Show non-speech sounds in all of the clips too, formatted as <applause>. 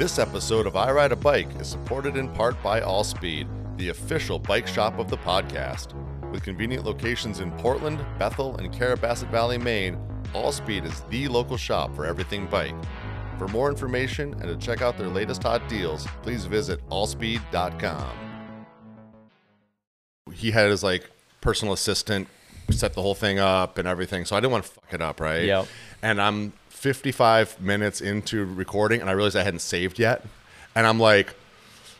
This episode of I Ride a Bike is supported in part by Allspeed, the official bike shop of the podcast. With convenient locations in Portland, Bethel, and Carrabassett Valley, Maine, Allspeed is the local shop for everything bike. For more information and to check out their latest hot deals, please visit allspeed.com. He had his like personal assistant set the whole thing up and everything, so I didn't want to fuck it up, right? Yep. And I'm 55 minutes into recording, and I realized I hadn't saved yet, and I'm like,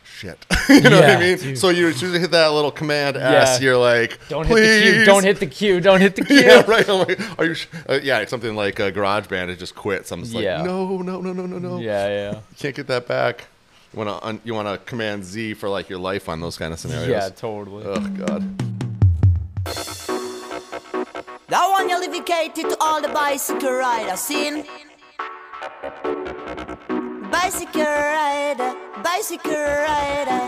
shit. <laughs> you know what I mean? dude. So you as soon as hit that little command S, Yeah. you're like, Don't hit the cue. Don't hit the cue. Don't hit the <laughs> cue. Yeah, right. I'm like, are you? sh- Uh, yeah, it's something like uh, GarageBand. It just quits. I'm just like, no, no, no, no, no, no. Yeah, yeah. You can't get that back. You want to un- you want to command Z for like your life on those kind of scenarios. Yeah, totally. Oh God. To all the bicycle riders in. Bicycle rider, bicycle rider.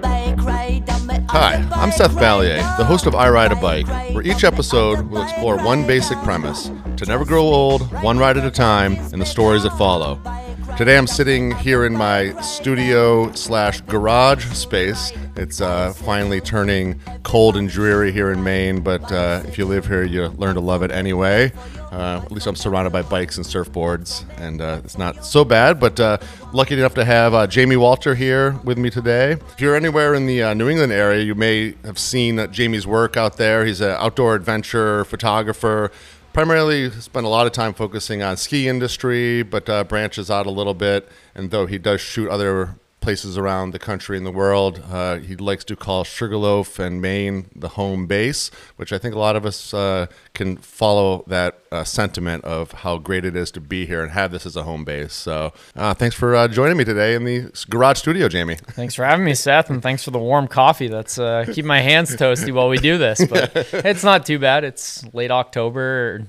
Bike rider, me Hi, I'm Seth Valier, rider. the host of I Ride a Bike Bike, where each episode will explore one basic premise to never grow old, one ride at a time, and the stories that follow. Today I'm sitting here in my studio slash garage space. It's uh, finally turning cold and dreary here in Maine, but uh, if you live here, you learn to love it anyway. Uh, at least I'm surrounded by bikes and surfboards, and uh, it's not so bad. But uh, lucky enough to have uh, Jamie Walter here with me today. If you're anywhere in the New England area, you may have seen Jamie's work out there. He's an outdoor adventure photographer. Primarily spent a lot of time focusing on ski industry, but uh, branches out a little bit. And though he does shoot other places around the country and the world. Uh, he likes to call Sugarloaf and Maine the home base, which I think a lot of us uh, can follow that uh, sentiment of how great it is to be here and have this as a home base. So uh, thanks for uh, joining me today in the garage studio, Jamie. <laughs> Thanks for having me, Seth, and thanks for the warm coffee. That's uh, keep my hands toasty while we do this, but <laughs> it's not too bad. It's late October.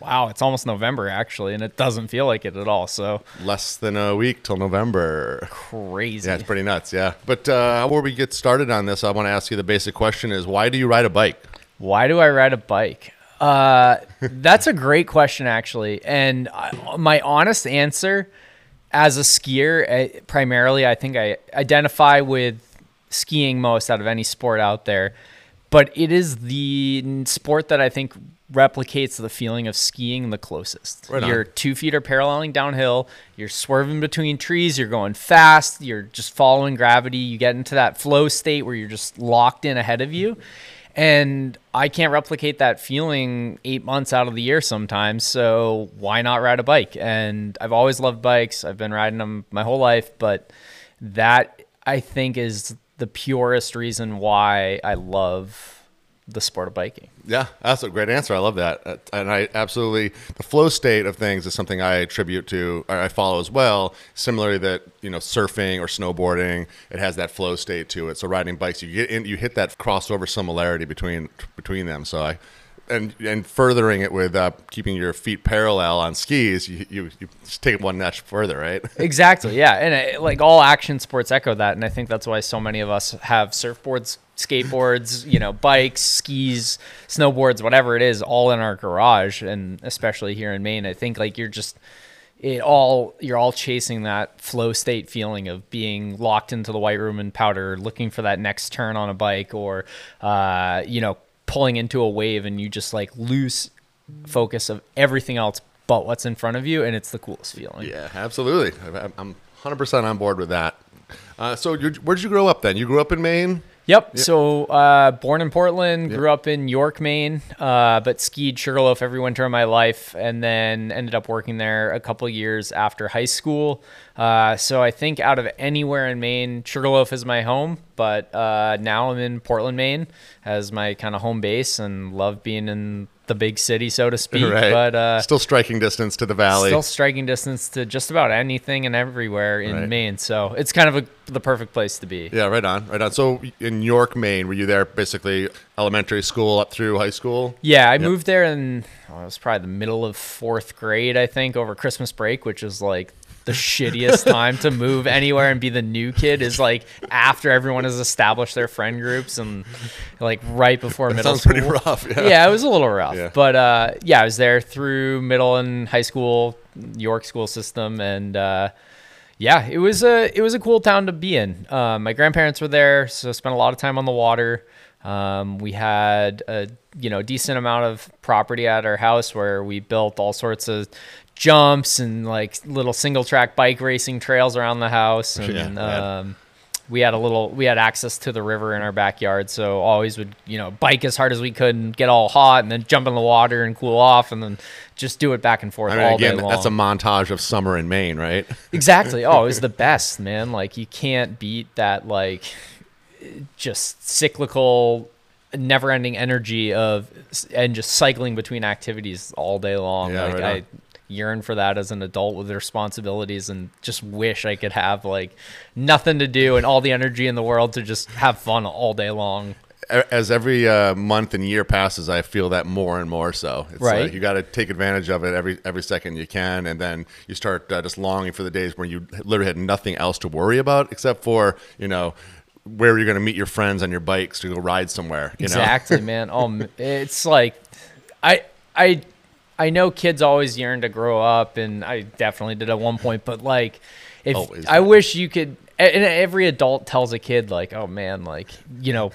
Wow, it's almost November actually, and it doesn't feel like it at all. So Less than a week till November. crazy. Yeah, it's pretty nuts. Yeah. But uh, before we get started on this, I want to ask you the basic question is why do you ride a bike? Why do I ride a bike? Uh, <laughs> that's a great question, actually. And I, my honest answer, as a skier, uh, primarily, I think I identify with skiing most out of any sport out there. But it is the sport that I think replicates the feeling of skiing the closest. Right. Your two feet are paralleling downhill. You're swerving between trees. You're going fast. You're just following gravity. You get into that flow state where you're just locked in ahead of you. And I can't replicate that feeling eight months out of the year sometimes. So why not ride a bike? And I've always loved bikes. I've been riding them my whole life. But that I think is the purest reason why I love the sport of biking. Yeah, that's a great answer. I love that, Uh, and I absolutely the flow state of things is something I attribute to I follow as well. Similarly, that you know, surfing or snowboarding, it has that flow state to it. So riding bikes, you get in, you hit that crossover similarity between between them. So I. And, and furthering it with uh, keeping your feet parallel on skis, you, you, you just take it one notch further, right? <laughs> Exactly. Yeah, and uh, like all action sports echo that, and I think that's why so many of us have surfboards, skateboards, you know, bikes, skis, snowboards, whatever it is, all in our garage, and especially here in Maine, I think like you're just it all you're all chasing that flow state feeling of being locked into the white room and powder, looking for that next turn on a bike, or uh, you know, pulling into a wave, and you just like lose focus of everything else but what's in front of you, and it's the coolest feeling. Yeah, absolutely. I- I'm 100% on board with that. Uh, so, where did you grow up then? You grew up in Maine? Yep. So, uh, born in Portland, grew up in York, Maine, uh, but skied Sugarloaf every winter of my life, and then ended up working there a couple years after high school. Uh, so, I think out of anywhere in Maine, Sugarloaf is my home, but uh, now I'm in Portland, Maine, as my kind of home base, and love being in the big city, so to speak. Right. But uh, Still striking distance to the valley. still striking distance to just about anything and everywhere in Right. Maine. So, it's kind of a, the perfect place to be. Yeah, right on, right on. So in York, Maine, were you there basically elementary school up through high school? Yeah, I moved there in oh, it was probably the middle of fourth grade, I think, over Christmas break, which is like the shittiest time to move anywhere and be the new kid is like after everyone has established their friend groups and like right before That middle sounds school. pretty rough. Yeah. Yeah, it was a little rough. Yeah. But uh, yeah, I was there through middle and high school, York school system, and uh, yeah, it was a it was a cool town to be in. Um, my grandparents were there, so spent a lot of time on the water. Um, we had a you know decent amount of property at our house where we built all sorts of jumps and like little single track bike racing trails around the house. And Yeah, um, we had a little we had access to the river in our backyard so always would you know bike as hard as we could and get all hot and then jump in the water and cool off and then just do it back and forth I mean, all again, day long that's a montage of summer in Maine, right? <laughs> exactly. Oh it was the best man. Like you can't beat that like just cyclical never ending energy of and just cycling between activities all day long. Yeah, like right i. yearn for that as an adult with responsibilities and just wish i could have like nothing to do and all the energy in the world to just have fun all day long As every uh, month and year passes, I feel that more and more so. It's Right. like you got to take advantage of it every every second you can, and then you start uh, just longing for the days where you literally had nothing else to worry about except for you know where you're going to meet your friends on your bikes to go ride somewhere. You know? exactly man oh <laughs> it's like i i i know kids always yearn to grow up and i definitely did at one point but like if Always. i wish you could and every adult tells a kid like oh man like you know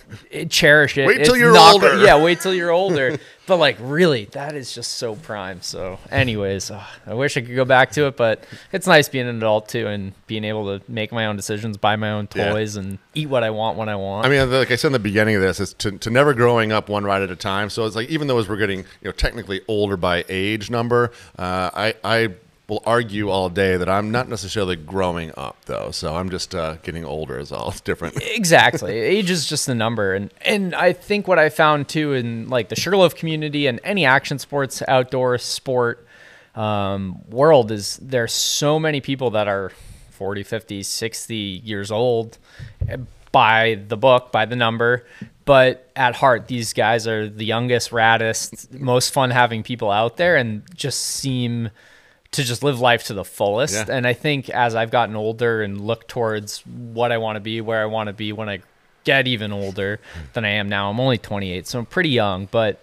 cherish it Wait till It's you're not older. yeah wait till you're older <laughs> but like really that is just so prime so anyways uh, i wish i could go back to it but it's nice being an adult too and being able to make my own decisions buy my own Yeah. toys and eat what i want when i want I mean, like I said in the beginning of this, is to, to never growing up one ride at a time. So it's like even though as we're getting you know technically older by age number, uh, I I will argue all day that I'm not necessarily growing up though. So I'm just uh, getting older is all. Different. <laughs> exactly age is just a number and and i think what i found too in like the sugarloaf community and any action sports outdoor sport um, world is there's so many people that are 40 50 60 years old eh, by the book by the number but at heart these guys are the youngest raddest most fun having people out there and just seem to just live life to the fullest. Yeah. And I think as I've gotten older and look towards what I want to be, where I want to be when I get even older than I am now, I'm only 28, so I'm pretty young, but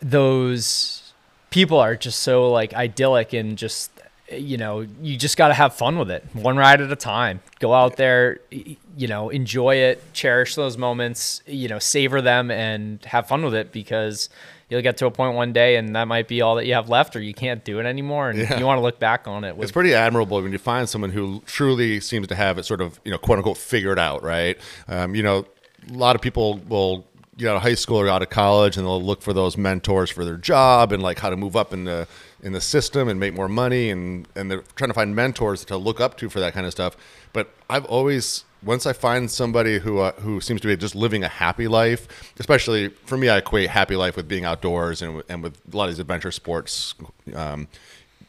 those people are just so like idyllic and just you know you just got to have fun with it one ride at a time go out there you know enjoy it cherish those moments you know savor them and have fun with it because you'll get to a point one day and that might be all that you have left or you can't do it anymore and Yeah. you want to look back on it with It's pretty admirable when you find someone who truly seems to have it sort of, you know, quote unquote, figured out, right? Um, you know, a lot of people will get out of high school or out of college and they'll look for those mentors for their job and like how to move up in the in the system and make more money and and they're trying to find mentors to look up to for that kind of stuff. But I've always once I find somebody who uh, who seems to be just living a happy life, especially for me, I equate happy life with being outdoors and and with a lot of these adventure sports. Um,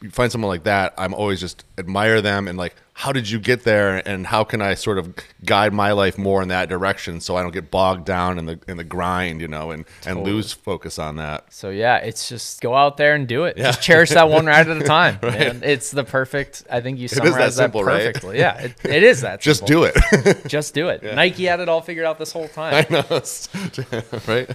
you find someone like that, I'm always just admire them and like, how did you get there, and how can I sort of guide my life more in that direction so I don't get bogged down in the in the grind, you know, and and lose focus on that. So yeah, it's just go out there and do it. Just cherish that one ride at a <laughs> time. man. It's the perfect. I think you that summarized that, simple, right? perfectly. Yeah, it, it is that. Just do it. <laughs> Just do it. Nike had it all figured out this whole time. I know, <laughs> right?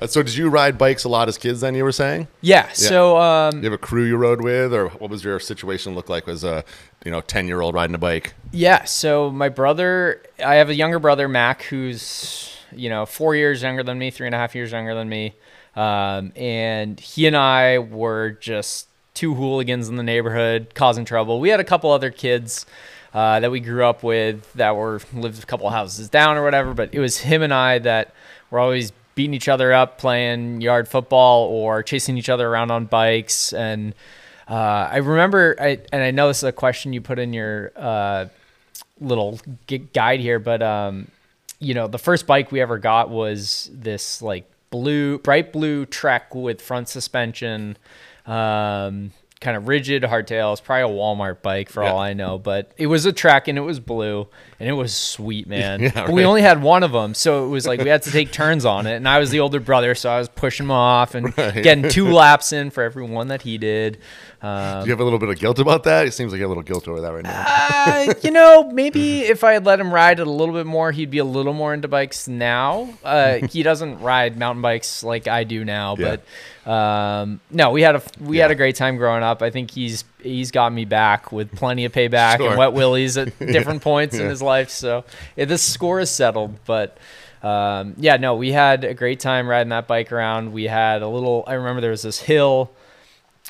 Uh, So, did you ride bikes a lot as kids? Then you were saying Yeah. So um, you have a crew you rode with, or what was your situation look like as a you know ten year old riding a bike? Yeah, so my brother, I have a younger brother, Mac, who's you know four years younger than me, three and a half years younger than me, um, and he and I were just two hooligans in the neighborhood causing trouble. We had a couple other kids uh, that we grew up with that were lived a couple houses down or whatever, but it was him and I that were always beating each other up, playing yard football or chasing each other around on bikes and. Uh, I remember, I, and I know this is a question you put in your uh, little gu- guide here, but um, you know, the first bike we ever got was this like blue, bright blue Trek with front suspension, um, kind of rigid hardtail. It's probably a Walmart bike for all I know, but it was a Trek and it was blue and it was sweet, <laughs> man. Yeah, But we only had one of them, so it was like we had to take <laughs> turns on it, and I was the older brother, so I was pushing him off and Right. getting two laps in for every one that he did. Do you have a little bit of guilt about that? It seems like you have a little guilt over that right now. Uh, you know, maybe if I had let him ride it a little bit more, he'd be a little more into bikes now. Uh, <laughs> he doesn't ride mountain bikes like I do now, Yeah. but um, no, we had a we had a great time growing up. I think he's he's got me back with plenty of payback Sure. and wet willies at <laughs> <laughs> different points in his life. So yeah, this score is settled, but. Um, yeah, no, we had a great time riding that bike around. We had a little. I remember there was this hill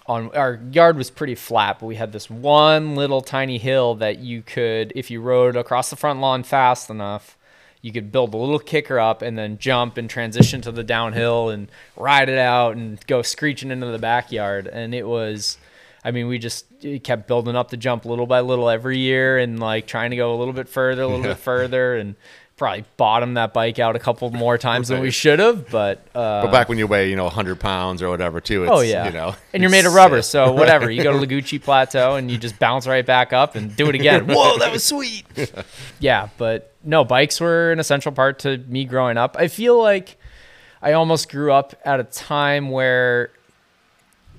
on our yard was pretty flat, but we had this one little tiny hill that you could, if you rode across the front lawn fast enough, you could build a little kicker up and then jump and transition to the downhill and ride it out and go screeching into the backyard. And it was, I mean, we just kept building up the jump little by little every year and like trying to go a little bit further, a little <laughs> Yeah. bit further, and probably bottomed that bike out a couple more times than we should have. But uh, But back when you weigh, you know, 100 pounds or whatever, too. It's, Oh yeah, You know, and you're made of rubber, so whatever. You go to <laughs> Lagucci Plateau and you just bounce right back up and do it again. <laughs> Whoa, that was sweet. <laughs> yeah, but no, bikes were an essential part to me growing up. I feel like I almost grew up at a time where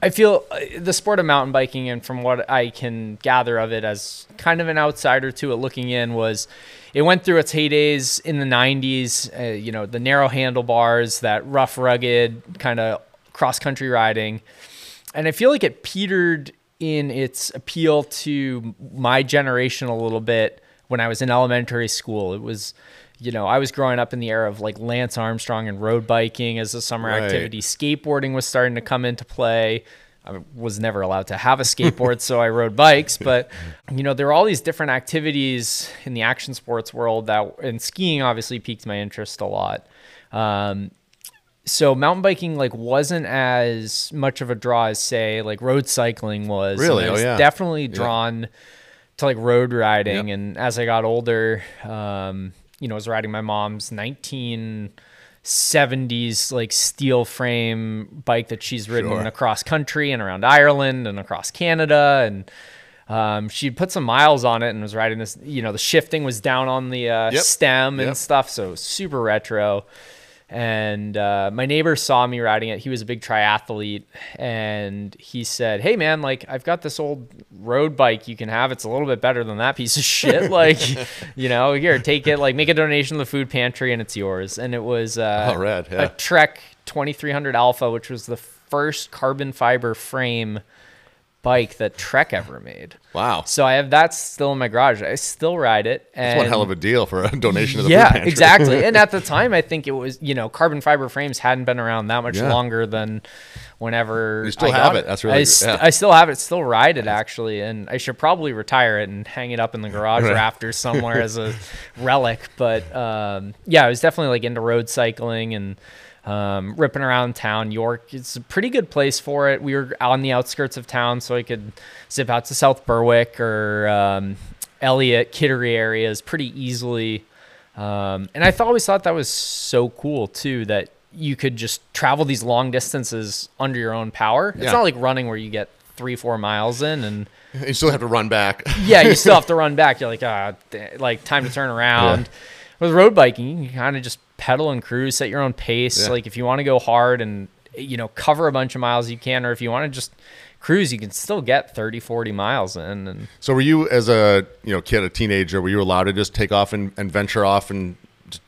I feel uh, the sport of mountain biking, and from what I can gather of it as kind of an outsider to it looking in, was it went through its heydays in the 90s. Uh, you know, the narrow handlebars, that rough, rugged kind of cross country riding. And I feel like it petered in its appeal to my generation a little bit when I was in elementary school. It was, you know, I was growing up in the era of like Lance Armstrong and road biking as a summer Right. activity. Skateboarding was starting to come into play. I was never allowed to have a skateboard, so I rode bikes. <laughs> But you know, there were all these different activities in the action sports world that, and skiing obviously piqued my interest a lot. Um, so mountain biking like wasn't as much of a draw as say like road cycling was. Really? I Oh, yeah. definitely drawn to like road riding. Yep. And as I got older, um, you know, I was riding my mom's 1970s like steel frame bike that she's ridden Sure. across country and around Ireland and across Canada and. Um, she put some miles on it and was riding this. You know, the shifting was down on the uh, Yep. stem and Yep. stuff, so super retro and uh, my neighbor saw me riding it. He was a big triathlete, and he said, "Hey, man, like I've got this old road bike you can have. It's a little bit better than that piece of shit. <laughs> like, you know, here, take it. Like, make a donation to the food pantry, and it's yours." And it was uh, Oh, rad, yeah. a Trek 2300 Alpha, which was the first carbon fiber frame bike that Trek ever made. Wow. So I have that still in my garage. I still ride it. And That's one hell of a deal for a donation to the yeah, exactly. <laughs> And at the time, I think it was you know carbon fiber frames hadn't been around that much Yeah. longer than whenever You still I have got it. That's really I, st- Yeah. I still have it. Still ride it actually, and I should probably retire it and hang it up in the garage Right. rafters <laughs> somewhere as a relic. But um, yeah, I was definitely like into road cycling and. Um, ripping around town, York. It's a pretty good place for it. We were on the outskirts of town, so I could zip out to South Berwick or um, Eliot, Kittery areas pretty easily. Um, and I th- always thought that was so cool too that you could just travel these long distances under your own power. It's Yeah. not like running where you get three, four miles in and <laughs> You still have to run back. <laughs> yeah, you still <laughs> have to run back. You're like, ah, like time to turn around. With road biking, you can kind of just pedal and cruise at your own pace. Yeah. Like if you want to go hard and you know cover a bunch of miles, you can, or if you want to just cruise, you can still get 30, 40 miles in. And So were you, as a you know kid, a teenager, were you allowed to just take off and, and venture off and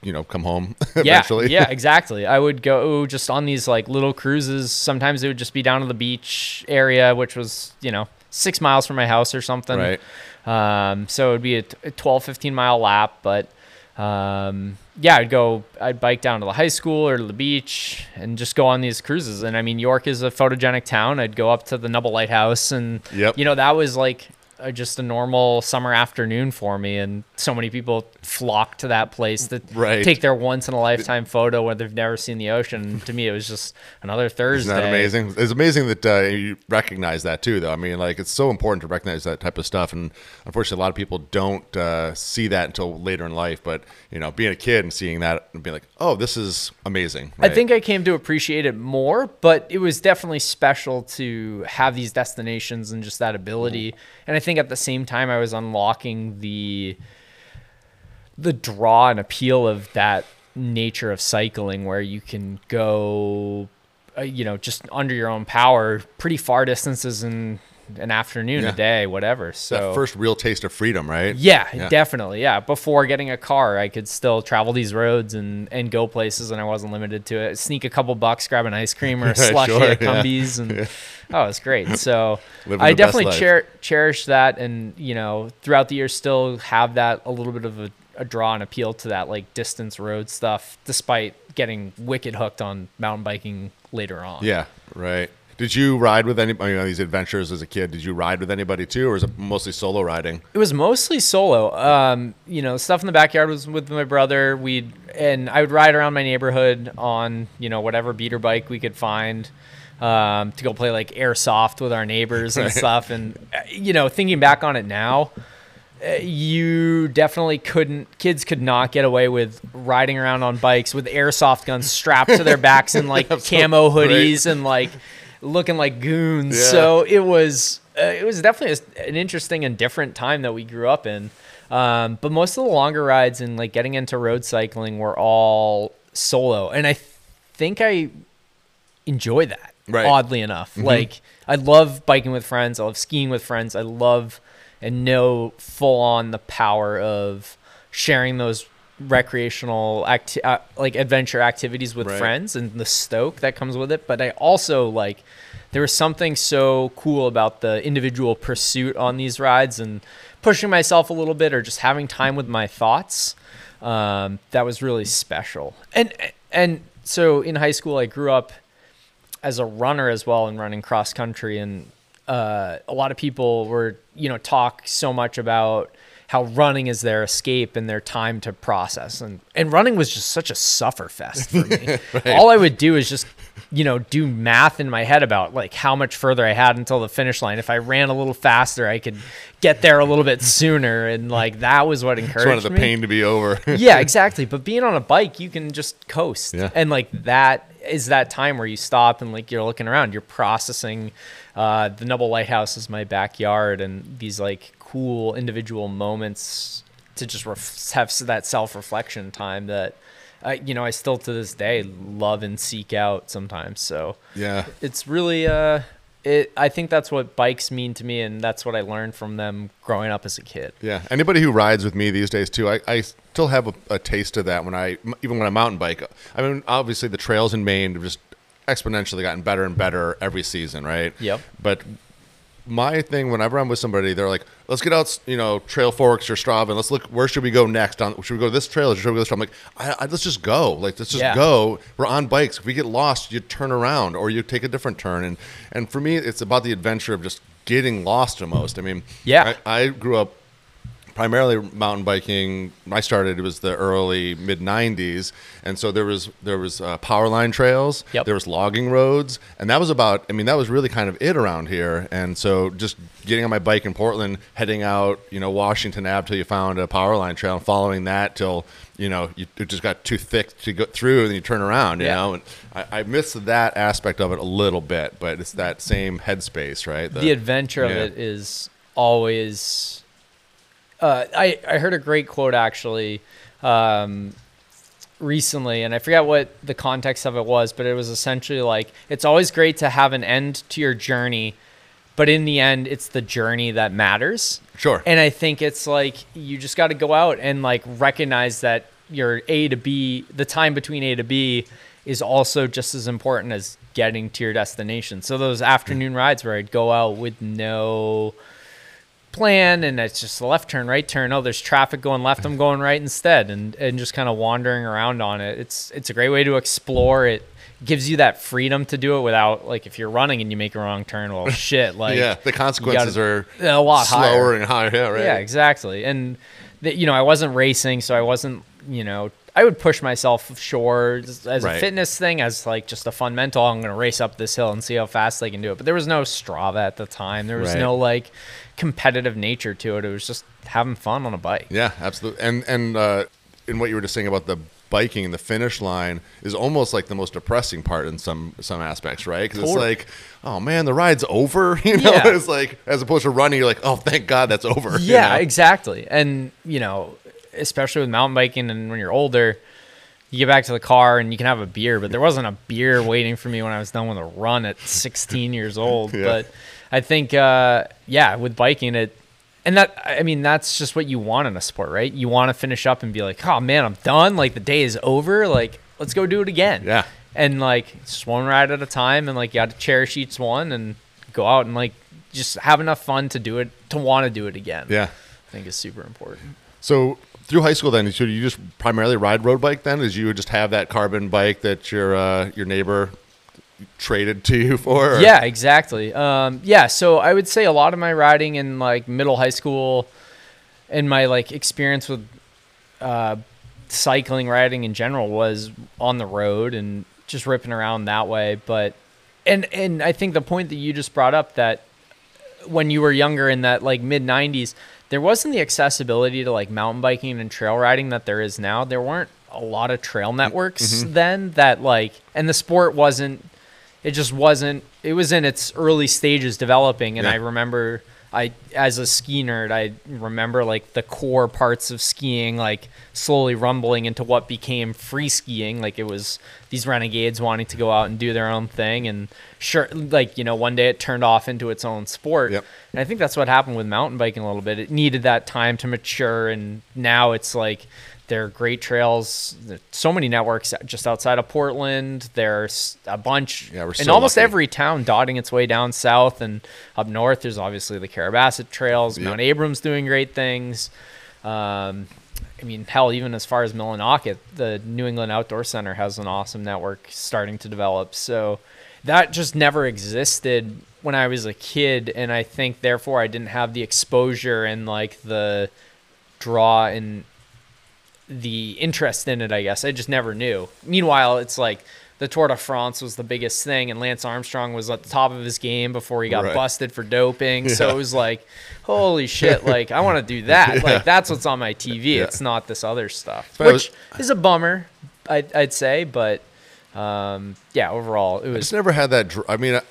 you know come home <laughs> yeah, eventually? yeah, <laughs> exactly. I would go just on these like little cruises. Sometimes it would just be down to the beach area, which was you know six miles from my house or something. Right. Um, so it would be a, t- a 12, 15 mile lap, but um, yeah, I'd go, I'd bike down to the high school or to the beach and just go on these cruises. And I mean, York is a photogenic town. I'd go up to the Nubble Lighthouse and, Yep. you know, that was like uh, just a normal summer afternoon for me. And so many people flock to that place to Right. take their once in a lifetime photo where they've never seen the ocean. And to me, it was just another Thursday. Isn't that amazing? It's amazing that uh, you recognize that too, though. I mean, like it's so important to recognize that type of stuff, and unfortunately, a lot of people don't uh, see that until later in life. But you know, being a kid and seeing that and being like, "Oh, this is amazing." I think I came to appreciate it more, but it was definitely special to have these destinations and just that ability. And I think at the same time, I was unlocking the the draw and appeal of that nature of cycling, where you can go, uh, you know, just under your own power, pretty far distances and an afternoon, Yeah. a day, whatever. So that first real taste of freedom, right? yeah, Yeah. definitely. Yeah. Before getting a car, I could still travel these roads and, and go places and I wasn't limited to it. Sneak a couple bucks, grab an ice cream or a slushy <laughs> Sure, at yeah. Cumbies and <laughs> oh, it's great. So <laughs> I definitely cher- cherish that and, you know, throughout the year still have that a little bit of a, a draw and appeal to that like distance road stuff, despite getting wicked hooked on mountain biking later on. Yeah, right. Did you ride with any on these adventures as a kid? Did you ride with anybody too, or is it mostly solo riding? It was mostly solo. Um, you know, stuff in the backyard was with my brother. We'd and I would ride around my neighborhood on you know whatever beater bike we could find um, to go play like airsoft with our neighbors and <laughs> stuff. And you know, thinking back on it now, uh, you definitely couldn't. Kids could not get away with riding around on bikes with airsoft guns strapped to their backs and <laughs> like camo hoodies and like looking like goons. Yeah. So it was uh, it was definitely a- an interesting and different time that we grew up in. Um, but most of the longer rides and like getting into road cycling were all solo, and I th- think I enjoy that. Right. Oddly enough, like I love biking with friends. I love skiing with friends. I love and know full on the power of sharing those recreational acti- uh, like adventure activities with Right. friends and the stoke that comes with it but i also like there was something so cool about the individual pursuit on these rides and pushing myself a little bit or just having time with my thoughts um, that was really special and and so in high school i grew up as a runner as well and running cross country and uh, a lot of people were you know talk so much about how running is their escape and their time to process and and running was just such a suffer fest for me <laughs> all i would do is just you know do math in my head about like how much further i had until the finish line if i ran a little faster i could get there a little bit sooner and like that was what encouraged Just wanted the me pain to be over. <laughs> yeah, exactly. But being on a bike, you can just coast. Yeah. And like that is that time where you stop and like you're looking around, you're processing. Uh, the Nubble Lighthouse is my backyard, and these like cool individual moments to just ref- have that self reflection time that. I, you know, I still to this day love and seek out sometimes. So yeah. it's really, uh, it. I think that's what bikes mean to me, and that's what I learned from them growing up as a kid. Yeah, anybody who rides with me these days too, I, I still have a, a taste of that when I even when I mountain bike. I mean, obviously the trails in Maine have just exponentially gotten better and better every season, right? Yep. But my thing, whenever I'm with somebody, they're like, "Let's get out, you know, Trailforks or Strava, and let's look. Where should we go next? On should we go to this trail? Or should we go to this trail?" I'm like, I, I, "Let's just go. Like, let's just Yeah. go. We're on bikes. If we get lost, you turn around or you take a different turn." And and for me, it's about the adventure of just getting lost almost. I mean, Yeah. I, I grew up primarily mountain biking. I started it was the early mid '90s, and so there was there was uh, power line trails. Yep. There was logging roads, and that was about. I mean, that was really kind of it around here. And so just getting on my bike in Portland, heading out, you know, Washington Ave till you found a power line trail, and following that till you know you, it just got too thick to go through, and then you turn around. You Yeah. know, and I, I miss that aspect of it a little bit, but it's that same headspace, right? the adventure of it is always uh, I, I heard a great quote actually um, recently and i forget what the context of it was but it was essentially like it's always great to have an end to your journey but in the end it's the journey that matters Sure. and i think it's like you just got to go out and like recognize that your a to b the time between a to b is also just as important as getting to your destination so those afternoon rides where i'd go out with no plan and it's just a left turn right turn oh there's traffic going left i'm going right instead and and just kind of wandering around on it it's it's a great way to explore it gives you that freedom to do it without like if you're running and you make a wrong turn well <laughs> shit like yeah, the consequences gotta- are a lot slower higher. and higher. Yeah, right. yeah exactly and the, you know i wasn't racing so i wasn't you know i would push myself sure as as Right. a fitness thing as like just a fun mental i'm gonna race up this hill and see how fast they can do it but there was no strava at the time there was Right. no like competitive nature to it it was just having fun on a bike Yeah, absolutely. And and uh, in what you were just saying about the biking and the finish line is almost like the most depressing part in some some aspects, right? Because it's like, oh man, the ride's over. <laughs> You know, Yeah. it's like as opposed to running, you're like, oh, thank God that's over. you Yeah, know? exactly. And you know, especially with mountain biking and when you're older, you get back to the car and you can have a beer, but there wasn't a beer waiting for me when I was done with a run at <laughs> 16 years old. Yeah. But I think, uh, yeah, with biking, it, and that, I mean, that's just what you want in a sport, right? You want to finish up and be like, oh man, I'm done. Like the day is over. Like, let's go do it again. Yeah. And like, just one ride at a time. And like, you got to cherish each one and go out and like, just have enough fun to do it, to want to do it again. Yeah. I think is super important. So through high school, then, so you just primarily ride road bike? Then, is you would just have that carbon bike that your uh, your neighbor traded to you for? or- Yeah, exactly. Um, yeah, so I would say a lot of my riding in like middle high school and my like experience with uh, cycling, riding in general was on the road and just ripping around that way. But and and I think the point that you just brought up that when you were younger in that like mid 90s there wasn't the accessibility to like mountain biking and trail riding that there is now. There weren't a lot of trail mm-hmm. networks mm-hmm. then that like and the sport wasn't it just wasn't it was in its early stages developing. And Yeah. i remember i as a ski nerd i remember like the core parts of skiing like slowly rumbling into what became free skiing. Like it was these renegades wanting to go out and do their own thing. And sure like you know one day it turned off into its own sport. Yep. and i think that's what happened with mountain biking a little bit. It needed that time to mature. And now it's like there are great trails so many networks just outside of portland there's a bunch Yeah, we're in almost lucky. every town dotting its way down south and up north there's obviously the Carrabassett trails Yep. mount abrams doing great things um, I mean, hell, even as far as Millinocket, the New England Outdoor Center has an awesome network starting to develop. So that just never existed when I was a kid, and I think therefore I didn't have the exposure and like the draw and the interest in it. I guess I just never knew. Meanwhile, it's like the Tour de France was the biggest thing, and Lance Armstrong was at the top of his game before he got Right. busted for doping. <laughs> So it was like, holy shit! Like I want to do that. <laughs> Like that's what's on my TV. Yeah. It's not this other stuff, But I was- which is a bummer. I'd, I'd say, but um, yeah, overall it I was just never had that. Dr- I mean, I,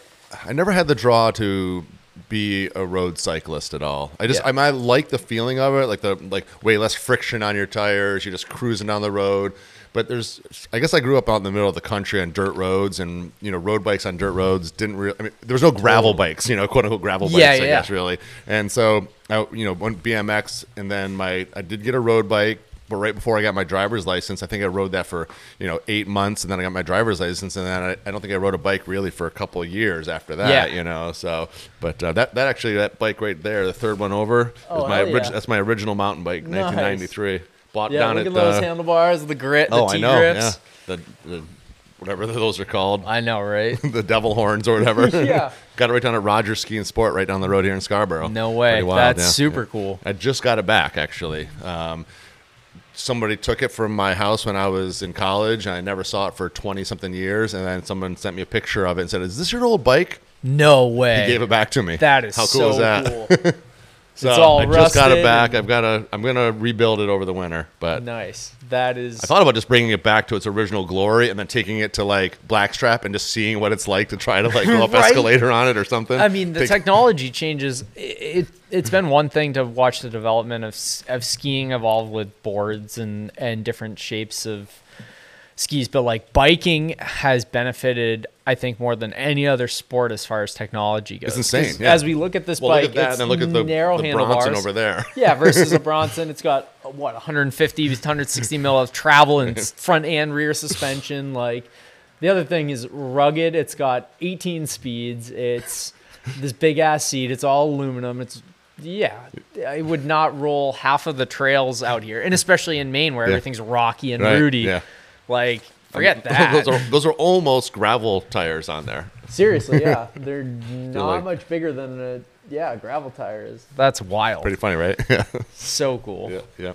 I never had the draw to be a road cyclist at all. I just, Yeah. I, mean, I like the feeling of it, like the like way less friction on your tires. You're just cruising down the road. But there's, I guess I grew up out in the middle of the country on dirt roads, and you know, road bikes on dirt roads didn't really. I mean, there was no gravel bikes, you know, quote unquote gravel bikes. Yeah, I yeah. guess really. And so, I, you know, went BMX, and then my, I did get a road bike. But right before I got my driver's license, I think I rode that for you know eight months, and then I got my driver's license, and then I, I don't think I rode a bike really for a couple of years after that. Yeah. You know, so but uh, that that actually that bike right there, the third one over, Oh, is my orig- that's my original mountain bike, Nice. 1993. Bought yeah. down Look at, at those uh, handlebars, the grit, the oh, I T know, grips. yeah, the, the whatever those are called, I know, right? <laughs> the devil horns or whatever. <laughs> Yeah. <laughs> got it right down at Rogers Ski and Sport, right down the road here in Scarborough. No way. Wild, That's yeah. super cool. I just got it back actually. Um, somebody took it from my house when I was in college, and I never saw it for twenty something years. And then someone sent me a picture of it and said, "Is this your old bike?" No way. He gave it back to me. That is how cool so is that? cool. <laughs> So It's all I just got it back. I've got to. I'm gonna rebuild it over the winter, but. nice. That is. I thought about just bringing it back to its original glory and then taking it to like Blackstrap and just seeing what it's like to try to like go up <laughs> Right? escalator on it or something. I mean, the technology changes. It, it it's been one thing to watch the development of of skiing evolve with boards and and different shapes of skis, but like biking has benefited, I think, more than any other sport as far as technology goes. It's insane. yeah. As we look at this well, bike, look at that, it's and then look at the, narrow the handlebars Bronson over there. <laughs> Yeah, versus a <laughs> Bronson, it's got what 150, 160 mil of travel and <laughs> front and rear suspension. Like the other thing is rugged. It's got 18 speeds. It's this big ass seat. It's all aluminum. It's yeah, I would not roll half of the trails out here, and especially in Maine where Yeah. everything's rocky and Right, rooty. yeah. Like forget <laughs> that. those are those are almost gravel tires on there. Seriously, yeah, <laughs> they're not like- much bigger than a yeah gravel tire is. That's wild. Pretty funny, right? yeah, <laughs> so cool. yeah, yeah.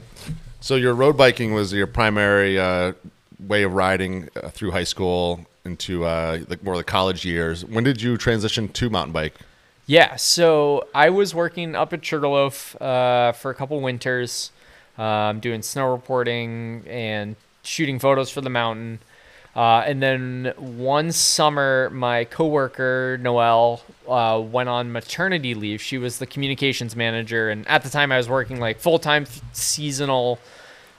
So your road biking was your primary uh, way of riding uh, through high school into uh, like more of the college years. When did you transition to mountain bike? Yeah, so I was working up at Sugarloaf uh, for a couple winters, um, doing snow reporting and shooting photos for the mountain. Uh, and then one summer, my coworker Noelle uh, went on maternity leave. She was the communications manager, and at the time, I was working like full time seasonal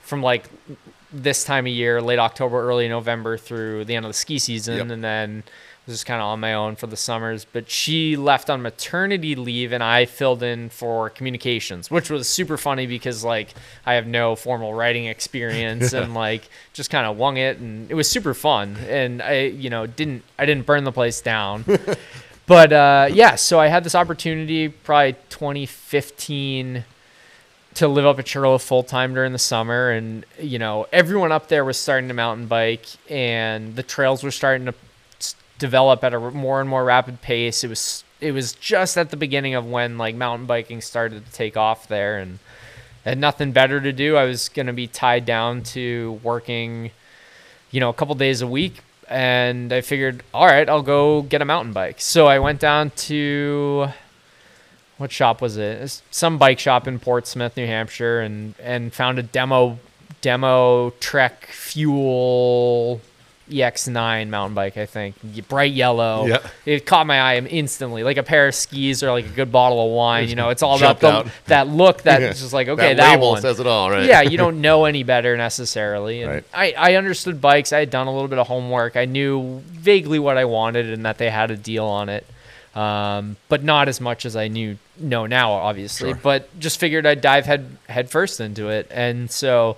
from like this time of year, late October, early November through the end of the ski season, Yep. and then was just kind of on my own for the summers. But she left on maternity leave, and I filled in for communications, which was super funny because like I have no formal writing experience <laughs> and like just kind of wung it, and it was super fun. And I, you know, didn't I didn't burn the place down. <laughs> but uh, yeah, so I had this opportunity probably 2015 to live up at Sugarloaf full time during the summer, and you know everyone up there was starting to mountain bike, and the trails were starting to develop at a more and more rapid pace. It was it was just at the beginning of when like mountain biking started to take off there, and had nothing better to do. I was gonna be tied down to working, you know, a couple days a week, and I figured, all right, I'll go get a mountain bike. So I went down to what shop was it? It's some bike shop in Portsmouth, New Hampshire, and and found a demo demo Trek Fuel EX9 mountain bike. I think bright yellow. Yeah. It caught my eye instantly, like a pair of skis or like a good bottle of wine. You know, it's all about the, that look. That's Yeah. just like okay, that, that, label one says it all, right? yeah, you don't know any better necessarily. And Right. I, I understood bikes. I had done a little bit of homework. I knew vaguely what I wanted and that they had a deal on it. Um, but not as much as I knew know now, obviously. Sure. But just figured I'd dive head head first into it. And so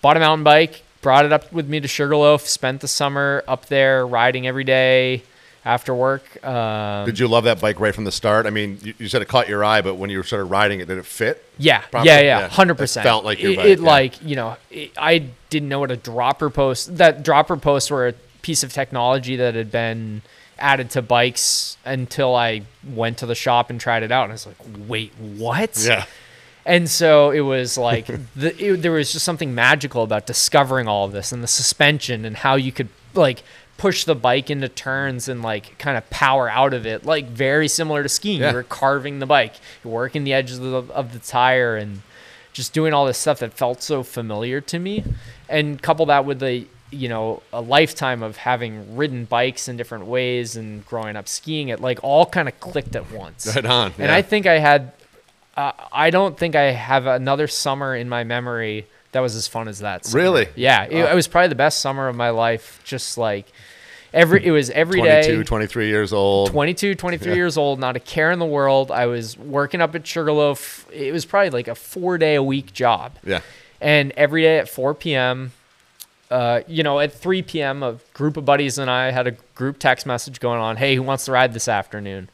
bought a mountain bike, brought it up with me to Sugarloaf, spent the summer up there riding every day after work. Um, Did you love that bike right from the start? I mean, you, you said it caught your eye, but when you started riding it, did it fit? Yeah, properly? yeah, Yeah. yeah, hundred percent. Felt like your it, it yeah. like you know, it, I didn't know what a dropper post. That dropper posts were a piece of technology that had been added to bikes until I went to the shop and tried it out, and I was like, wait, what? Yeah. And so it was like <laughs> the, it, there was just something magical about discovering all of this and the suspension and how you could like push the bike into turns and like kind of power out of it, like very similar to skiing. Yeah. You were carving the bike, you're working the edges of the, of the tire, and just doing all this stuff that felt so familiar to me. And couple that with the you know a lifetime of having ridden bikes in different ways and growing up skiing, it like all kind of clicked at once. Right on. And. I think I had, uh, I don't think I have another summer in my memory that was as fun as that. Summer. Really? Yeah, it, it was probably the best summer of my life. Just like every, it was every day. 22, 23 years old. 22, 23 Yeah. years old, not a care in the world. I was working up at Sugarloaf. It was probably like a four day a week job. Yeah. And every day at 4 p.m., uh, you know, at 3 p.m., a group of buddies and I had a group text message going on. Hey, who wants to ride this afternoon?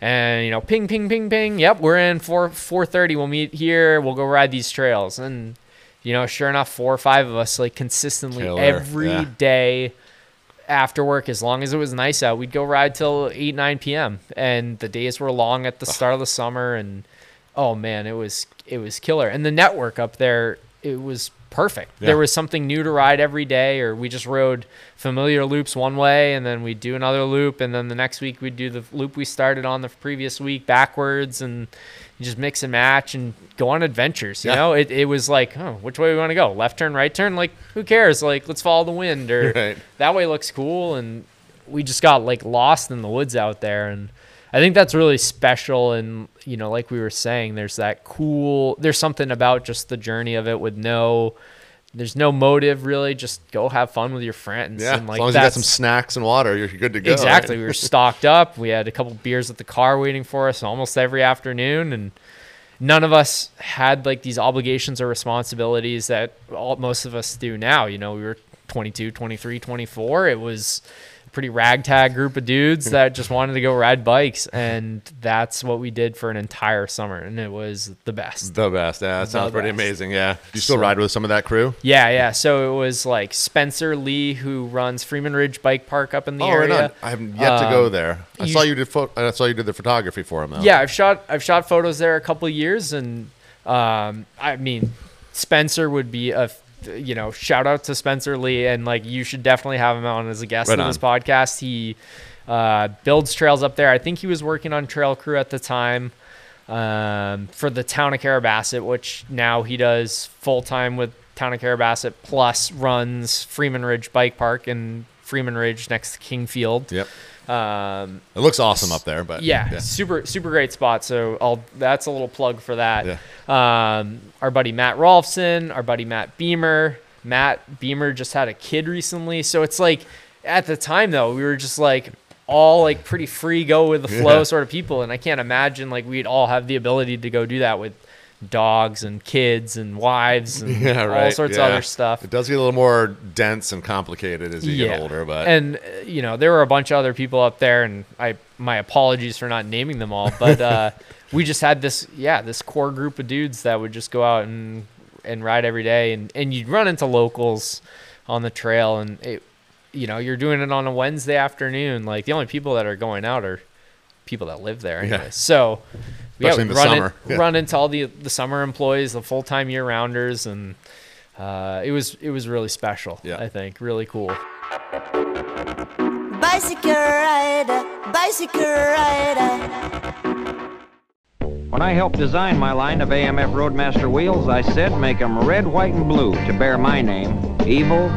And you know, ping, ping, ping, ping. Yep, we're in four 4:30. We'll meet here. We'll go ride these trails. And you know, sure enough, four or five of us like consistently Killer, every day yeah. after work, as long as it was nice out, we'd go ride till 8, 9 p.m. And the days were long at the start of the summer. And oh man, it was it was killer. And the network up there, it was perfect. Yeah. There was something new to ride every day, or we just rode familiar loops one way, and then we'd do another loop, and then the next week we'd do the loop we started on the previous week backwards, and just mix and match and go on adventures. You Yeah. know, it, it was like, oh, which way we want to go? Left turn, right turn? Like, who cares? Like, let's follow the wind, or <laughs> Right. that way looks cool. And we just got like lost in the woods out there, and I think that's really special. And you know, like we were saying, there's that cool. There's something about just the journey of it with no. There's no motive really. Just go have fun with your friends. Yeah. and like as long as you got some snacks and water, you're good to go. Exactly. right? We were <laughs> stocked up. We had a couple beers at the car waiting for us almost every afternoon, and none of us had like these obligations or responsibilities that all, most of us do now. You know, we were 22, 23, 24. It was pretty ragtag group of dudes that just wanted to go ride bikes, and that's what we did for an entire summer, and it was the best. The best. Yeah, that sounds pretty best. amazing. Yeah. You still So- ride with some of that crew? Yeah, yeah. So it was like Spencer Lee, who runs Freeman Ridge Bike Park up in the oh, right area. on. I haven't yet to go Um, there. I saw you did. Pho- I saw you did the photography for him. Though. Yeah, I've shot I've shot photos there a couple of years, and um, I mean, Spencer would be a you know shout out to Spencer Lee, and like you should definitely have him on as a guest Right of this podcast. He uh, builds trails up there. I think he was working on Trail Crew at the time um, for the town of Carrabassett, which now he does full time with town of Carrabassett, plus runs Freeman Ridge Bike Park in Freeman Ridge next to Kingfield. Yep. Um, It looks awesome up there, but yeah, super super great spot. So I'll that's a little plug for that. Yeah. Um, our buddy Matt Rolfson, our buddy Matt Beamer. Matt Beamer just had a kid recently, so it's like at the time though, we were just like all like pretty free go with the flow Yeah. sort of people, and I can't imagine like we'd all have the ability to go do that with dogs and kids and wives and <laughs> Yeah, right. all sorts yeah. of other stuff. It does get a little more dense and complicated as you get older, but and uh, you know there were a bunch of other people up there, and I my apologies for not naming them all, but uh, <laughs> we just had this yeah this core group of dudes that would just go out and and ride every day, and and you'd run into locals on the trail, and it you know you're doing it on a Wednesday afternoon, like the only people that are going out are people that live there anyway. Yeah. So yeah, Especially in we the run. In, Yeah. run into all the the summer employees, the full time year rounders, and uh, it was it was really special. Yeah. I think really cool. Bicycle rider, bicycle rider. When I helped design my line of AMF Roadmaster wheels, I said make 'em red, white, and blue to bear my name, Evel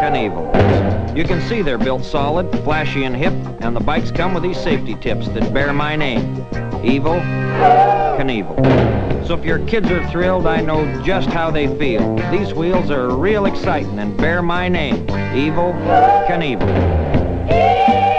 Knievel. You can see they're built solid, flashy, and hip, and the bikes come with these safety tips that bear my name, Evel Knievel. So if your kids are thrilled, I know just how they feel. These wheels are real exciting and bear my name, Evel Knievel.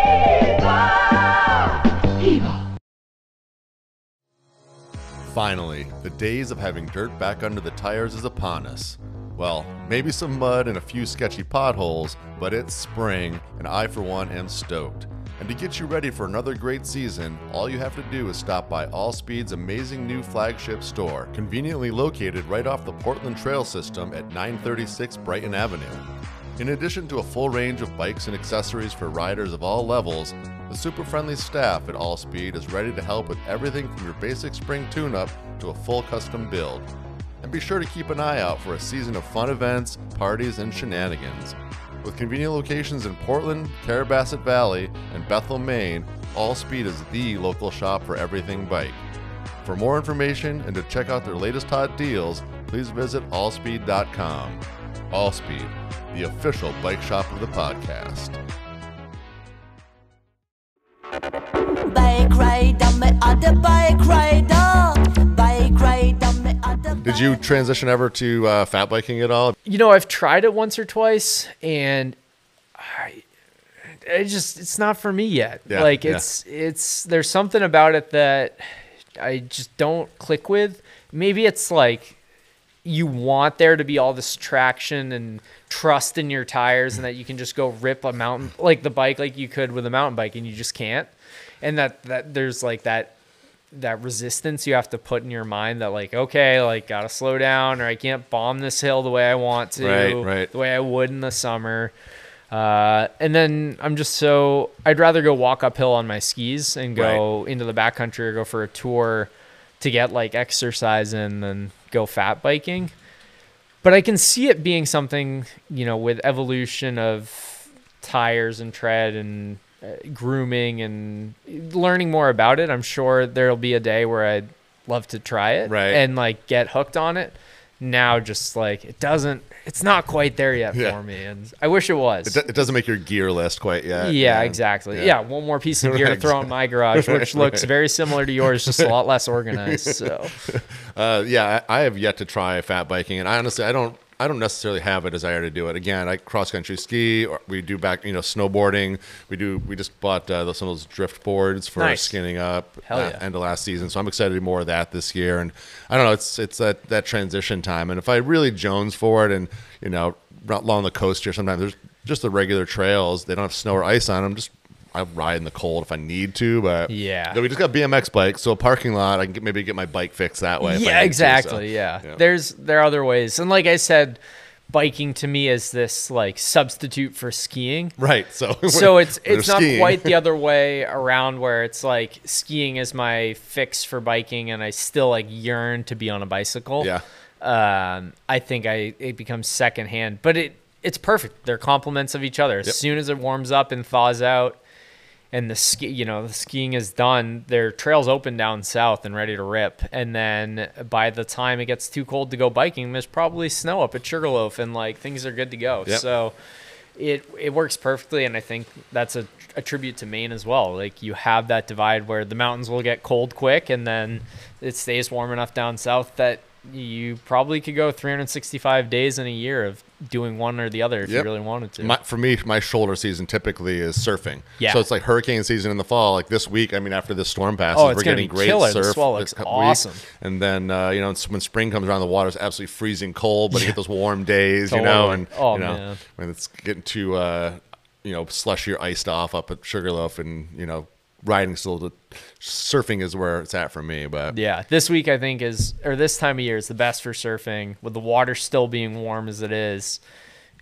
Finally, the days of having dirt back under the tires is upon us. Well, maybe some mud and a few sketchy potholes, but it's spring, and I, for one, am stoked. And to get you ready for another great season, all you have to do is stop by Allspeed's amazing new flagship store, conveniently located right off the Portland Trail System at 936 Brighton Avenue. In addition to a full range of bikes and accessories for riders of all levels, the super friendly staff at Allspeed is ready to help with everything from your basic spring tune up to a full custom build. And be sure to keep an eye out for a season of fun events, parties, and shenanigans. With convenient locations in Portland, Carrabassett Valley, and Bethel, Maine, Allspeed is the local shop for everything bike. For more information and to check out their latest hot deals, please visit allspeed.com. Allspeed, the official bike shop of the podcast. Did you transition ever to uh, fat biking at all? You know, I've tried it once or twice, and I, it just it's not for me yet. Yeah, like yeah. it's it's there's something about it that I just don't click with. Maybe it's like you want there to be all this traction and trust in your tires, and that you can just go rip a mountain like the bike like you could with a mountain bike, and you just can't. And that that there's like that that resistance you have to put in your mind that like okay like gotta slow down or i can't bomb this hill the way i want to Right, right. the way i would in the summer. Uh, and then i'm just so i'd rather go walk uphill on my skis and go into the backcountry or go for a tour to get like exercise in than go fat biking. But i can see it being something you know with evolution of tires and tread and grooming and learning more about it i'm sure there'll be a day where i'd love to try it Right. and like get hooked on it now just like it doesn't it's not quite there yet Yeah. for me and i wish it was It, do- it doesn't make your gear list quite yet. yeah, exactly. Yeah. one more piece of gear to throw in my garage, <laughs> which looks very similar to yours, just a lot less organized. So, <laughs> Uh, yeah, I, I have yet to try fat biking, and I honestly, I don't, I don't necessarily have a desire to do it. Again, I cross country ski, or we do back, you know, snowboarding. We do. We just bought uh, those, some of those drift boards for Nice. skinning up. Hell yeah. End of last season, so I'm excited to do more of that this year. And I don't know, it's it's that that transition time. And if I really jones for it, and you know, along the coast here, sometimes there's just the regular trails. They don't have snow or ice on them. Just I ride in the cold if I need to, but Yeah. we just got BMX bikes, so a parking lot. I can get, maybe get my bike fixed that way. yeah, need to, so, exactly. yeah. There's there are other ways. And like I said, biking to me is this like substitute for skiing. Right. So <laughs> so it's it's not skiing. quite the <laughs> other way around where it's like skiing is my fix for biking and I still like yearn to be on a bicycle. Yeah. Um, I think I it becomes secondhand, but it it's perfect. They're complements of each other. As Yep. soon as it warms up and thaws out, and the ski, you know, the skiing is done, their trails open down south and ready to rip. And then by the time it gets too cold to go biking, there's probably snow up at Sugarloaf, and like things are good to go. Yep. So it it works perfectly, and I think that's a, a tribute to Maine as well. Like you have that divide where the mountains will get cold quick, and then it stays warm enough down south that you probably could go 365 days in a year of doing one or the other if Yep. you really wanted to. My, for me, my shoulder season typically is surfing. Yeah. So it's like hurricane season in the fall. Like this week, I mean, after this storm passes, Oh, we're getting great killer. The surf. swell looks cou- week. awesome. And then uh, you know, when spring comes around, the water's absolutely freezing cold, but you get those warm days, you know, and Oh, you know, man. when it's getting too uh, you know slushy or iced off up at Sugarloaf, and you know, riding still. The, surfing is where it's at for me, but Yeah, this week I think is or this time of year is the best for surfing with the water still being warm as it is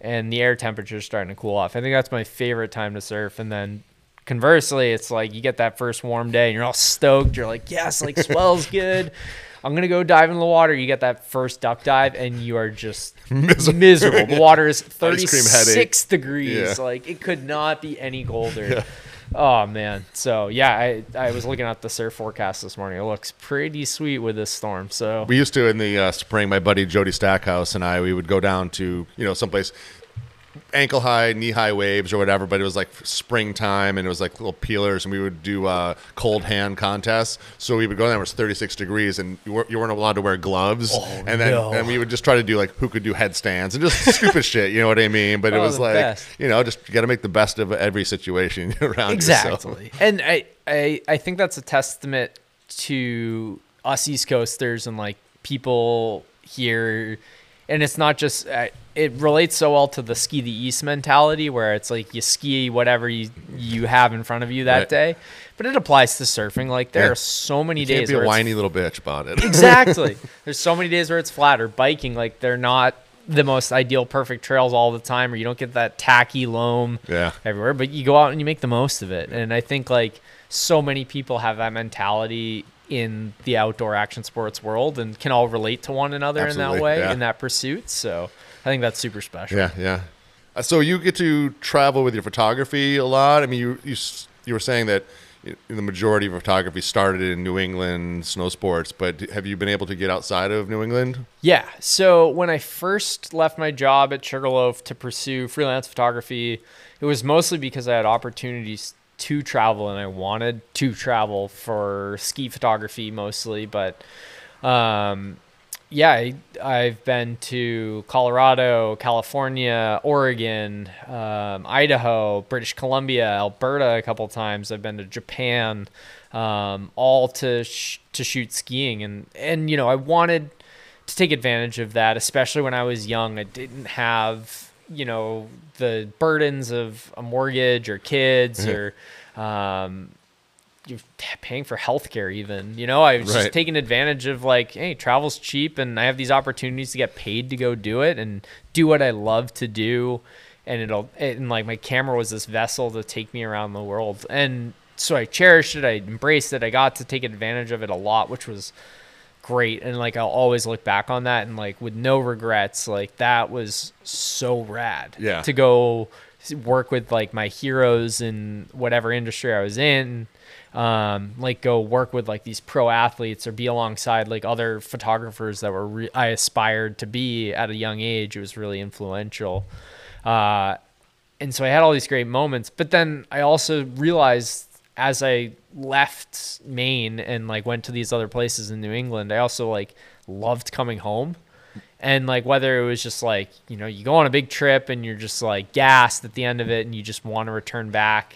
and the air temperature is starting to cool off. I think that's my favorite time to surf and then conversely it's like you get that first warm day and you're all stoked. You're like, "Yes, like swell's <laughs> good. I'm going to go dive in the water." You get that first duck dive and you are just <laughs> miserable. The water is <laughs> cream headache. 36 degrees. Yeah. Like it could not be any colder. Oh man. So yeah, I, I was looking at the surf forecast this morning. It looks pretty sweet with this storm. So We used to in the uh, spring. My buddy Jody Stackhouse and I, we would go down to you know someplace ankle high, knee high waves or whatever. But it was like springtime and it was like little peelers, and we would do uh, cold hand contests. So we would go there. It was 36 degrees, and you weren't, you weren't allowed to wear gloves. and then no. and we would just try to do like who could do headstands and just <laughs> stupid shit. You know what I mean? But it Oh, was like best. you know just you got to make the best of every situation <laughs> around yourself. exactly. And I, I I think that's a testament to us East Coasters and like people here. And it's not just uh, it relates so well to the ski the east mentality where it's like you ski whatever you you have in front of you that Right. day, but it applies to surfing. Like there Yeah. are so many You days be a whiny little bitch about it. exactly. <laughs> There's so many days where it's flat or biking, like they're not the most ideal perfect trails all the time, or you don't get that tacky loam Yeah. everywhere, but you go out and you make the most of it. And I think like so many people have that mentality in the outdoor action sports world and can all relate to one another in that way, yeah. in that pursuit. So I think that's super special. Yeah, yeah. Uh, So you get to travel with your photography a lot. I mean, you you s- you were saying that y- the majority of photography started in New England snow sports, but have you been able to get outside of New England? Yeah. So when I first left my job at Sugarloaf to pursue freelance photography, it was mostly because I had opportunities to travel and I wanted to travel for ski photography mostly. But um, yeah, I, I've been to Colorado, California, Oregon, um, Idaho, British Columbia, Alberta a couple times. I've been to Japan, um, all to sh- to shoot skiing, and and you know I wanted to take advantage of that, especially when I was young. I didn't have you know the burdens of a mortgage or kids or um, you're paying for healthcare even you know? I was Right. just taking advantage of like hey travel's cheap and i have these opportunities to get paid to go do it and do what i love to do. And it'll and like my camera was this vessel to take me around the world. And so i cherished it i embraced it i got to take advantage of it a lot which was great. And like i'll always look back on that and like with no regrets like that was so rad Yeah. to go work with like my heroes in whatever industry i was in um, like go work with like these pro athletes or be alongside like other photographers that were re- I aspired to be at a young age. It was really influential. Uh, and so I had all these great moments, but then I also realized as I left Maine and like went to these other places in New England, I also like loved coming home. And like whether it was just like, you know, you go on a big trip and you're just like gassed at the end of it and you just want to return back.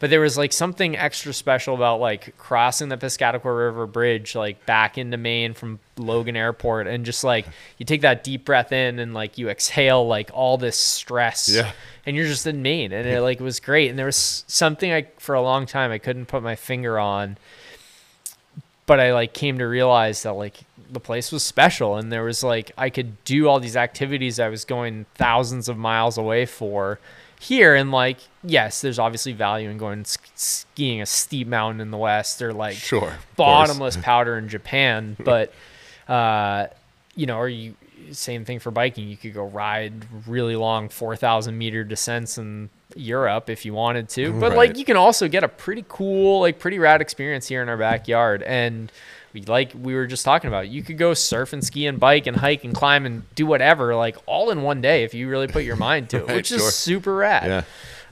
But there was like something extra special about like crossing the Piscataqua River Bridge like back into Maine from Logan Airport and just like you take that deep breath in and like you exhale like all this stress Yeah. and you're just in Maine, and it like was great. And there was something I for a long time I couldn't put my finger on, but I like came to realize that like the place was special, and there was like I could do all these activities I was going thousands of miles away for here, and like yes, there's obviously value in going skiing a steep mountain in the west or like Sure, bottomless powder in Japan, <laughs> but uh, you know, or you same thing for biking. You could go ride really long four thousand meter descents in Europe if you wanted to, but like you can also get a pretty cool, like pretty rad experience here in our backyard. And like we were just talking about, you could go surf and ski and bike and hike and climb and do whatever, like all in one day if you really put your mind to <laughs> it, Right, which sure. is super rad.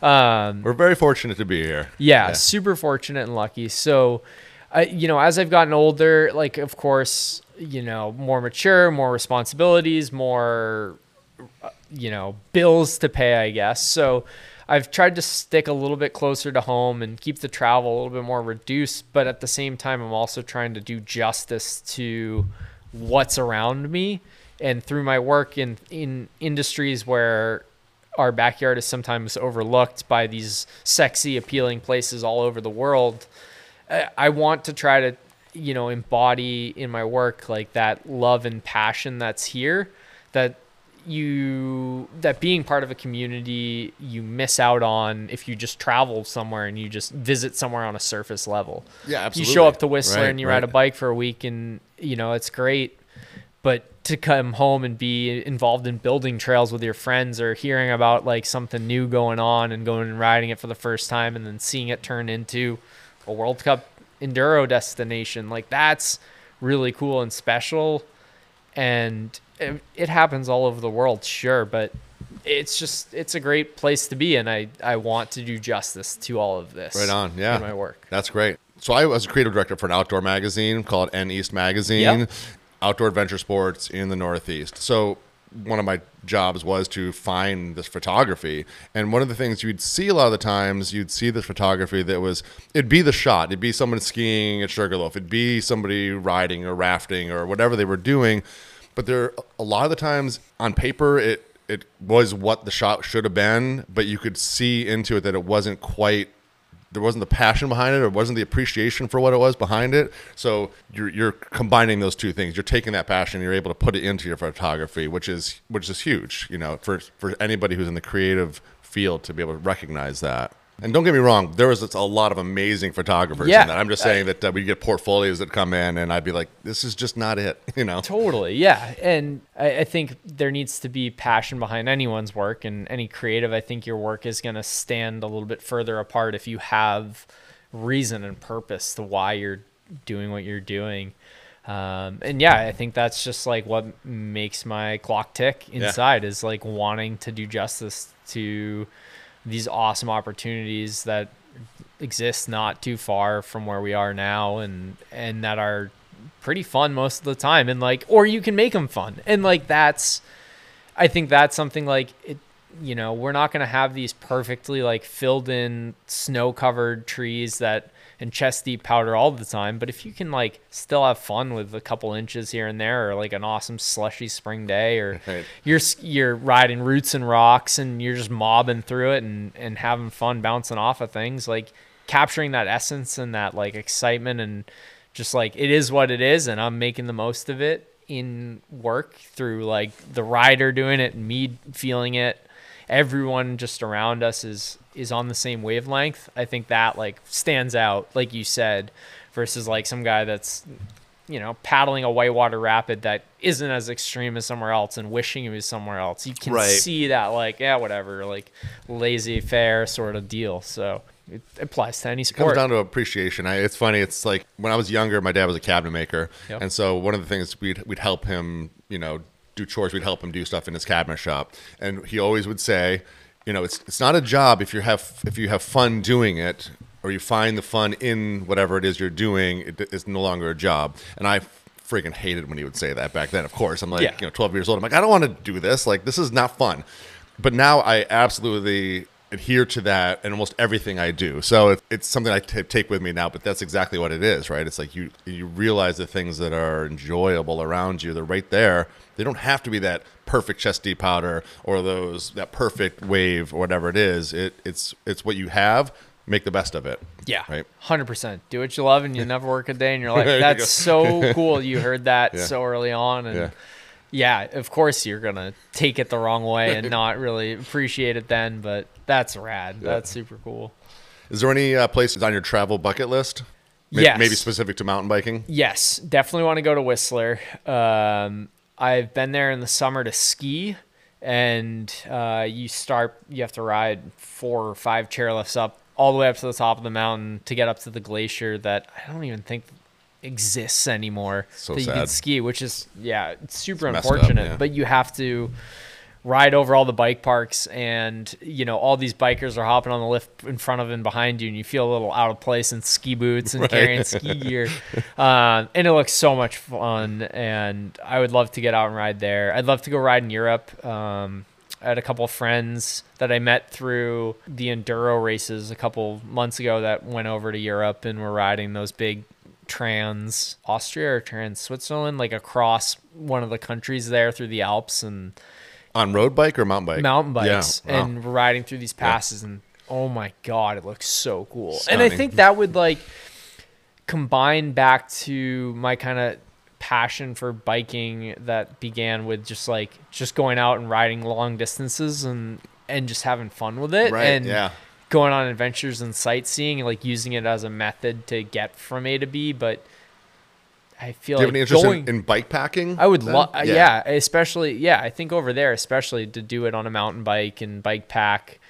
Yeah, Um, we're very fortunate to be here. yeah, super fortunate and lucky. So, I, you know, as I've gotten older, like of course, you know, more mature, more responsibilities, more, uh, you know, bills to pay, I guess. So I've tried to stick a little bit closer to home and keep the travel a little bit more reduced. But at the same time, I'm also trying to do justice to what's around me. And through my work in, in industries where our backyard is sometimes overlooked by these sexy, appealing places all over the world, I, I want to try to, you know, embody in my work like that love and passion that's here that you that being part of a community you miss out on if you just travel somewhere and you just visit somewhere on a surface level. Yeah, absolutely. You show up to Whistler Right, and you ride a bike for a week and you know it's great, but to come home and be involved in building trails with your friends or hearing about like something new going on and going and riding it for the first time and then seeing it turn into a World Cup enduro destination like that's really cool and special and it, it happens all over the world sure but it's just it's a great place to be and i i want to do justice to all of this Right on. Yeah. in my work That's great. So I was a creative director for an outdoor magazine called N East Magazine, Yep. outdoor adventure sports in the Northeast. So one of my jobs was to find this photography. And one of the things you'd see a lot of the times, you'd see this photography that was, it'd be the shot. It'd be someone skiing at Sugarloaf. It'd be somebody riding or rafting or whatever they were doing. But there, a lot of the times on paper, it, it was what the shot should have been, but you could see into it that it wasn't quite there wasn't the passion behind it or wasn't the appreciation for what it was behind it. So you're you're combining those two things. You're taking that passion you're able to put it into your photography which is which is huge you know for for anybody who's in the creative field to be able to recognize that and don't get me wrong there was a lot of amazing photographers Yeah. in that i'm just saying that uh, we get portfolios that come in and i'd be like this is just not it <laughs> you know Totally, yeah. And I, I think there needs to be passion behind anyone's work and any creative. I think your work is going to stand a little bit further apart if you have reason and purpose to why you're doing what you're doing. Um, and yeah, I think that's just like what makes my clock tick inside is like wanting to do justice to these awesome opportunities that exist not too far from where we are now and and that are pretty fun most of the time. And like or you can make them fun. And like that's i think that's something like it you know we're not going to have these perfectly like filled in snow covered trees that and chest deep powder all the time but if you can like still have fun with a couple inches here and there or like an awesome slushy spring day or <laughs> Right. you're you're riding roots and rocks and you're just mobbing through it and and having fun bouncing off of things like capturing that essence and that like excitement and just like it is what it is and I'm making the most of it in work through like the rider doing it and me feeling it everyone just around us is is on the same wavelength I think that like stands out like you said versus like some guy that's you know paddling a whitewater rapid that isn't as extreme as somewhere else and wishing it was somewhere else you can Right. see that like yeah whatever like lazy fair sort of deal so it applies to any It comes down to appreciation. I, it's funny. It's like when I was younger, my dad was a cabinet maker, Yep. and so one of the things we'd we'd help him, you know, do chores. We'd help him do stuff in his cabinet shop, and he always would say, you know, it's it's not a job if you have if you have fun doing it or you find the fun in whatever it is you're doing. It, it's no longer a job, and I. Freaking hated when he would say that back then. Of course, I'm like, Yeah. you know, 12 years old. I'm like, I don't want to do this. Like, this is not fun. But now I absolutely adhere to that in almost everything I do. So it, it's something I t- take with me now. But that's exactly what it is, right? It's like you you realize the things that are enjoyable around you. They're right there. They don't have to be that perfect chest deep powder or those that perfect wave or whatever it is. It it's it's what you have. Make the best of it. Yeah, Right. hundred percent. Do what you love, and you never work a day in your <laughs> life. There you That's so cool. You heard that <laughs> Yeah. so early on, and Yeah. yeah. of course you're gonna take it the wrong way and not really appreciate it then. But that's rad. That's super cool. Is there any uh, places on your travel bucket list? May- Yes. Maybe specific to mountain biking. Yes, definitely want to go to Whistler. Um, I've been there in the summer to ski, and uh, you start. You have to ride four or five chairlifts up all the way up to the top of the mountain to get up to the glacier that I don't even think exists anymore So that you can ski, which is yeah, it's super It's messed up, unfortunate. yeah. But you have to ride over all the bike parks and you know all these bikers are hopping on the lift in front of and behind you and you feel a little out of place in ski boots and Right. carrying ski <laughs> gear. Um, and it looks so much fun and i would love to get out and ride there. I'd love to go ride in europe. Um, I had a couple of friends that I met through the enduro races a couple months ago that went over to Europe and were riding those big trans Austria or trans Switzerland, like across one of the countries there through the Alps and On road bike or mountain bike? mountain bikes Yeah. wow. and riding through these passes and oh my god it looks so cool and i think that would like combine back to my kind of passion for biking that began with just like just going out and riding long distances and and just having fun with it Right, and yeah. going on adventures and sightseeing and like using it as a method to get from a to b but i feel Do you have like any interest going, in, in bike packing? I would love, yeah. especially, yeah, I think over there, especially to do it on a mountain bike and bike pack,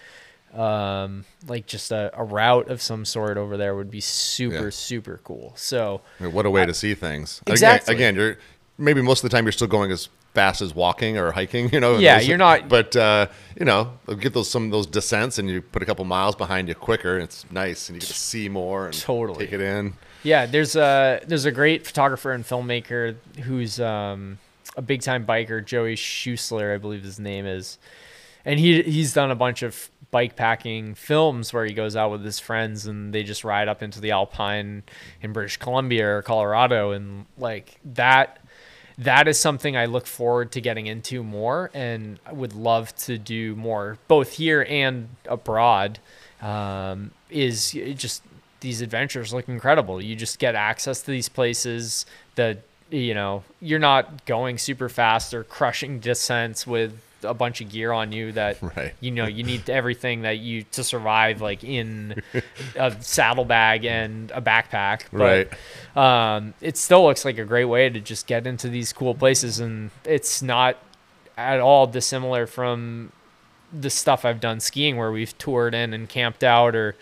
um, like just a, a route of some sort over there would be super, Yeah. super cool. So, I mean, what a way to see things. Again- Exactly. Again, you're maybe most of the time you're still going as fast as walking or hiking. <laughs> You know. Yeah, you're not- But uh, you know, get those some of those descents, and you put a couple miles behind you quicker. And it's nice, and you get to see more and Totally. take it in. Yeah, there's a there's a great photographer and filmmaker who's um, a big time biker, Joey Schusler, I believe his name is, and he he's done a bunch of bike packing films where he goes out with his friends and they just ride up into the Alpine in British Columbia or Colorado, and like that. That is something I look forward to getting into more, and I would love to do more, both here and abroad. Um, is just these adventures look incredible. You just get access to these places that you know you're not going super fast or crushing descents with a bunch of gear on you that <laughs> Right. you know you need everything that you to survive like in a saddlebag and a backpack but um, it still looks like a great way to just get into these cool places and it's not at all dissimilar from the stuff I've done skiing where we've toured in and camped out or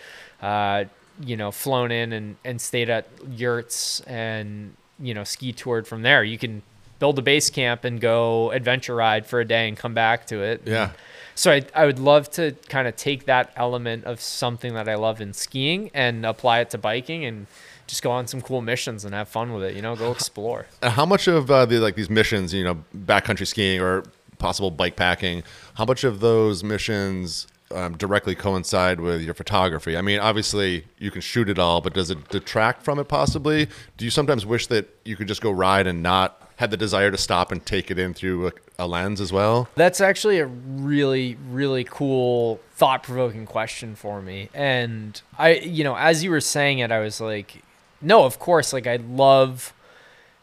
uh, you know flown in and, and stayed at yurts and you know ski toured from there you can build a base camp and go adventure ride for a day and come back to it Yeah. so I, I would love to kind of take that element of something that I love in skiing and apply it to biking and just go on some cool missions and have fun with it. You know, go explore. Uh, How much of uh, the like these missions, you know, backcountry skiing or possible bike packing, how much of those missions um, directly coincide with your photography? I mean, obviously you can shoot it all, but does it detract from it possibly? Do you sometimes wish that you could just go ride and not have the desire to stop and take it in through a, a lens as well? That's actually a really, really cool, thought provoking question for me. And I, you know, as you were saying it, I was like, no, of course. Like, I love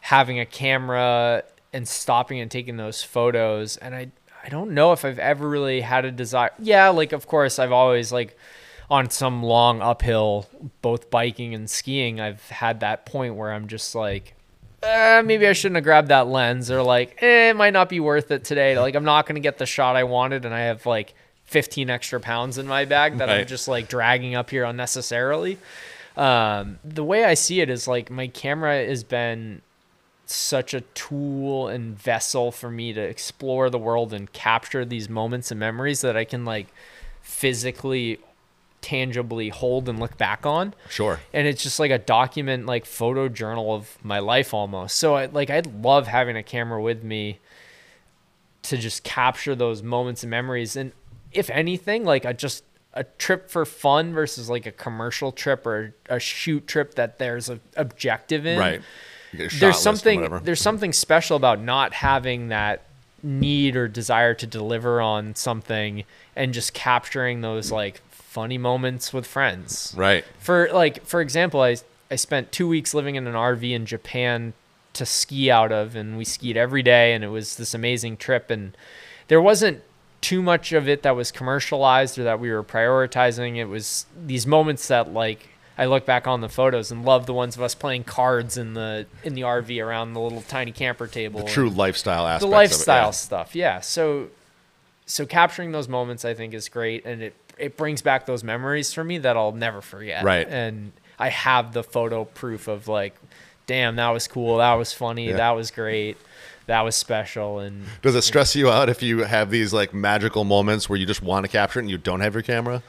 having a camera and stopping and taking those photos. And I, I don't know if I've ever really had a desire. Yeah, like, of course, I've always, like, on some long uphill, both biking and skiing, I've had that point where I'm just like, uh, maybe I shouldn't have grabbed that lens, or like, eh, it might not be worth it today. Like, I'm not gonna get the shot I wanted, and I have like 15 extra pounds in my bag that I'm just like dragging up here unnecessarily. Um, the way I see it is like my camera has been such a tool and vessel for me to explore the world and capture these moments and memories that I can like physically, tangibly hold and look back on Sure. and it's just like a document like photo journal of my life almost so i like i'd love having a camera with me to just capture those moments and memories and if anything like a just a trip for fun versus like a commercial trip or a shoot trip that there's a objective in Right. You get a shot there's something there's something special about not having that need or desire to deliver on something and just capturing those like funny moments with friends. Right. for like for example i i spent two weeks living in an rv in japan to ski out of and we skied every day and it was this amazing trip and there wasn't too much of it that was commercialized or that we were prioritizing. It was these moments that like i look back on the photos and love the ones of us playing cards in the in the rv around the little tiny camper table The true lifestyle aspect. the lifestyle stuff yeah so so capturing those moments i think is great and it it brings back those memories for me that i'll never forget Right. and i have the photo proof of like damn that was cool that was funny Yeah. that was great that was special. And Does it stress you out if you have these like magical moments where you just want to capture it and you don't have your camera?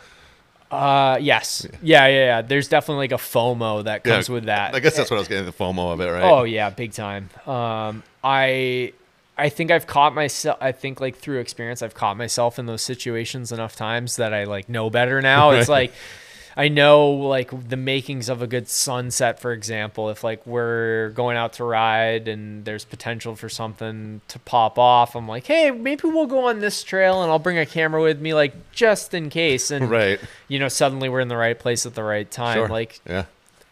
Uh, yes, yeah, yeah, yeah. There's definitely like a FOMO that comes with that. I guess that's what I was getting the FOMO of it, right? Oh yeah, big time. Um, I I think I've caught myself. I think like through experience, I've caught myself in those situations enough times that I like know better now. It's <laughs> like I know like the makings of a good sunset, for example. If like we're going out to ride and there's potential for something to pop off, I'm like, hey, maybe we'll go on this trail and I'll bring a camera with me, like just in case. And <laughs> Right. you know, suddenly we're in the right place at the right time. Sure. Like yeah.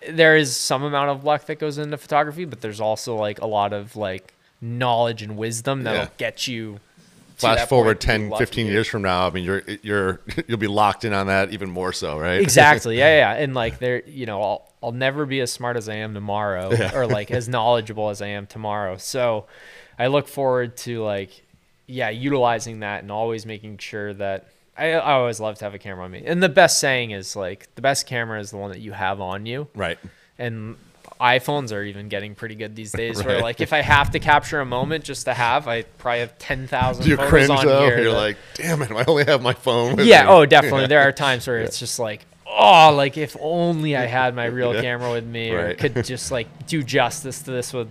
there is some amount of luck that goes into photography, but there's also like a lot of like knowledge and wisdom that'll Yeah. get you. Flash forward point 10, 15 years from now, I mean, you're you're <laughs> you'll be locked in on that even more so, right? Exactly. Yeah, yeah. And <laughs> like there, you know, I'll I'll never be as smart as I am tomorrow, <laughs> or like as knowledgeable as I am tomorrow. So, I look forward to like, yeah, utilizing that and always making sure that. I, I always love to have a camera on me. And the best saying is like the best camera is the one that you have on you. right. and iPhones are even getting pretty good these <laughs> days. Where like if I have to capture a moment just to have, I probably have ten thousand Do you cringe on though? here. You're that- like, damn it, I only have my phone. With yeah, me." oh, definitely. <laughs> There are times where it's just like, oh, like if only I had my real Yeah. camera with me, or could <laughs> just like do justice to this with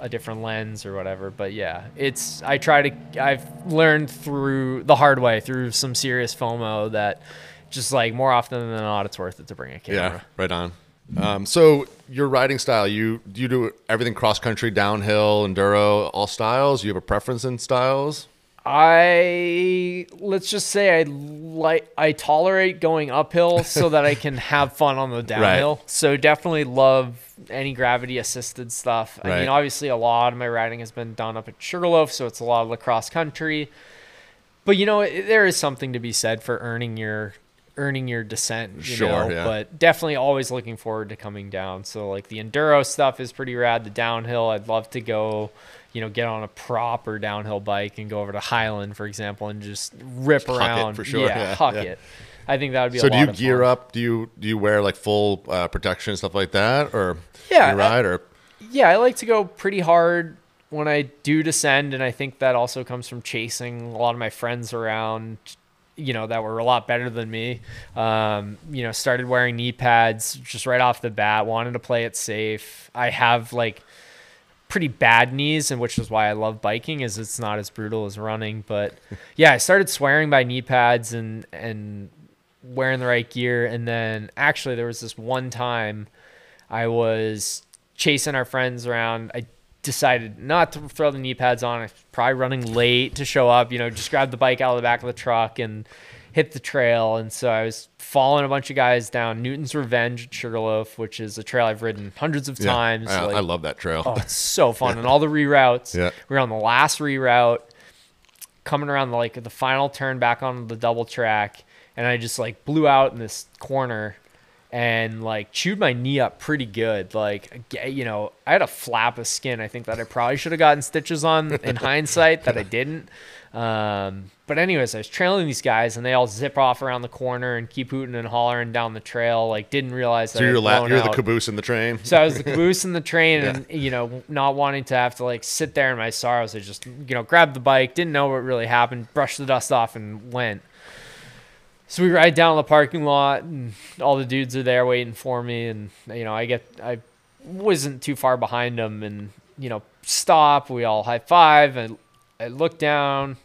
a different lens or whatever. But yeah, it's I try to. I've learned through the hard way through some serious FOMO that. Just like more often than not, it's worth it to bring a camera. Yeah, right on. Um, so your riding style, you do you do everything cross country, downhill, enduro, all styles? You have a preference in styles? I let's just say I like I tolerate going uphill <laughs> so that I can have fun on the downhill. So definitely love any gravity assisted stuff. I Right. mean, obviously a lot of my riding has been done up at Sugarloaf, so it's a lot of lacrosse country. But you know, it, there is something to be said for earning your earning your descent. You Sure, know? yeah. But definitely always looking forward to coming down. So like the enduro stuff is pretty rad. The downhill, I'd love to go, you know, get on a proper downhill bike and go over to Highland, for example, and just rip it around. for sure, Yeah, yeah, huck yeah. it. I think that would be So a do lot you of gear fun. up? Do you do you wear like full uh, protection and stuff like that, or Yeah, you ride or Yeah, I like to go pretty hard when I do descend, and I think that also comes from chasing a lot of my friends around, you know, that were a lot better than me. Um, you know, started wearing knee pads just right off the bat, wanted to play it safe. I have like pretty bad knees, and which is why I love biking, is it's not as brutal as running. But <laughs> yeah, I started swearing by knee pads and and wearing the right gear, and then actually there was this one time I was chasing our friends around. I decided not to throw the knee pads on. I was probably running late to show up. You know, just grabbed the bike out of the back of the truck and hit the trail. And so I was following a bunch of guys down Newton's Revenge at Sugarloaf, which is a trail I've ridden hundreds of Yeah, times. I, like- I love that trail. Oh, it's so <laughs> fun. And all the reroutes. Yeah. We were on the last reroute, coming around the, like the final turn back on the double track, and I just like blew out in this corner and like chewed my knee up pretty good. Like you know, I had a flap of skin. I think that I probably should have gotten stitches on <laughs> in hindsight that I didn't. Um, but anyways, I was trailing these guys, and they all zip off around the corner and keep hooting and hollering down the trail. Like didn't realize that so you're la- you're the caboose in the train. So I was the caboose in the <laughs> train, and you know, not wanting to have to like sit there in my sorrows, I just you know grabbed the bike, didn't know what really happened, brushed the dust off, and went. So we ride down the parking lot, and all the dudes are there waiting for me, and you know, I get I wasn't too far behind them, and you know, stop. We all high five, and I look down,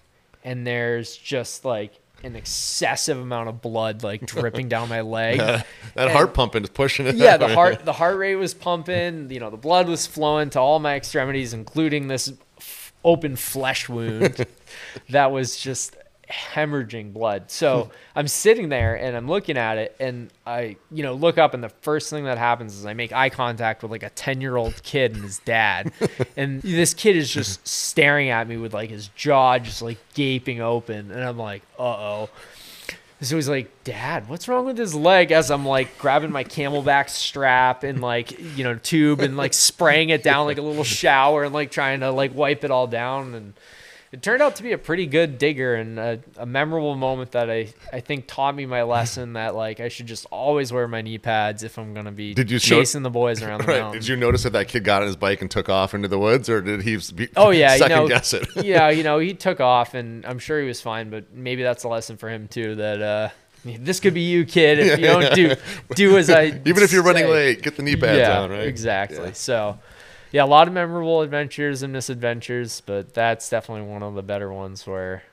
and there's just like an excessive amount of blood like dripping down my <laughs> leg. that heart pumping is pushing it. yeah, the way. <laughs> heart the heart rate was pumping. You know, the blood was flowing to all my extremities, including this f- open flesh wound <laughs> that was just hemorrhaging blood. So I'm sitting there and I'm looking at it, and I, you know, look up, and the first thing that happens is I make eye contact with like a 10 year old kid and his dad, <laughs> and this kid is just staring at me with like his jaw just like gaping open, and I'm like, uh oh. So he's like, Dad, what's wrong with his leg? As I'm like grabbing my CamelBak strap and like, you know, tube and like spraying it down like a little <laughs> shower and like trying to like wipe it all down. And it turned out to be a pretty good digger and a, a memorable moment that I, I think taught me my lesson that like I should just always wear my knee pads if I'm gonna be Did you chasing the boys around the <laughs> Right. mountain. Did you notice that that kid got on his bike and took off into the woods, or did he be, Oh yeah, you second know, guess it? <laughs> yeah, you <laughs> know, he took off, and I'm sure he was fine. But maybe that's a lesson for him too. That uh, this could be you, kid, if you don't do do as I Even if you're running late, get the knee pads yeah, on, right? exactly. Yeah. So, yeah, a lot of memorable adventures and misadventures, but that's definitely one of the better ones where,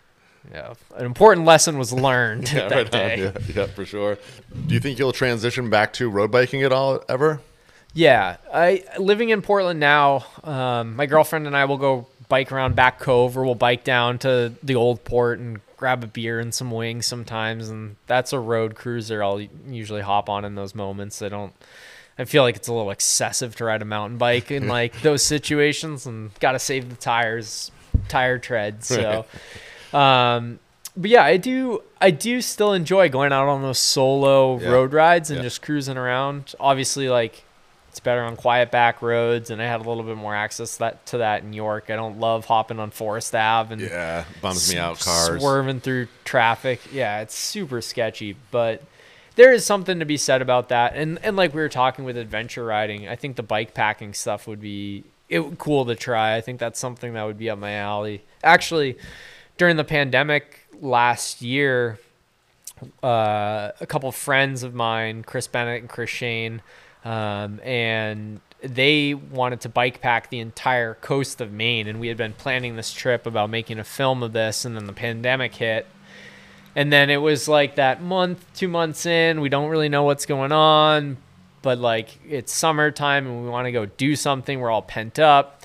yeah, an important lesson was learned <laughs> Yeah, that right day. Yeah, yeah, for sure. Do you think you'll transition back to road biking at all ever? Yeah, I living in Portland now. Um, my girlfriend and I will go bike around Back Cove, or we'll bike down to the old port and grab a beer and some wings sometimes. And that's a road cruiser I'll usually hop on in those moments. I don't. I feel like it's a little excessive to ride a mountain bike in <laughs> like those situations, and got to save the tires, tire tread. So, um, but yeah, I do. I do still enjoy going out on those solo Yeah. road rides and Yeah. just cruising around. Obviously, like it's better on quiet back roads, and I had a little bit more access that to that in York. I don't love hopping on Forest Ave and Yeah, bums me out. Cars. swerving through traffic. Yeah, it's super sketchy, but there is something to be said about that. And and like we were talking with adventure riding, I think the bike packing stuff would be it cool to try. I think that's something that would be up my alley. Actually, during the pandemic last year, uh, a couple friends of mine, Chris Bennett and Chris Shane, um, and they wanted to bike pack the entire coast of Maine. And we had been planning this trip about making a film of this, and then the pandemic hit. And then it was like that month, two months in, we don't really know what's going on, but like it's summertime and we want to go do something. We're all pent up.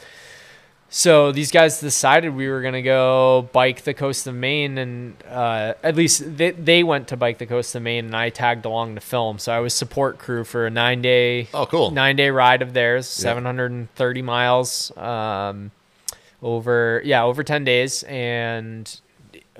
So these guys decided we were gonna go bike the coast of Maine, and uh, at least they, they went to bike the coast of Maine, and I tagged along to film. So I was support crew for a nine day Oh, cool. nine day ride of theirs, and thirty miles, um, over yeah over ten days, and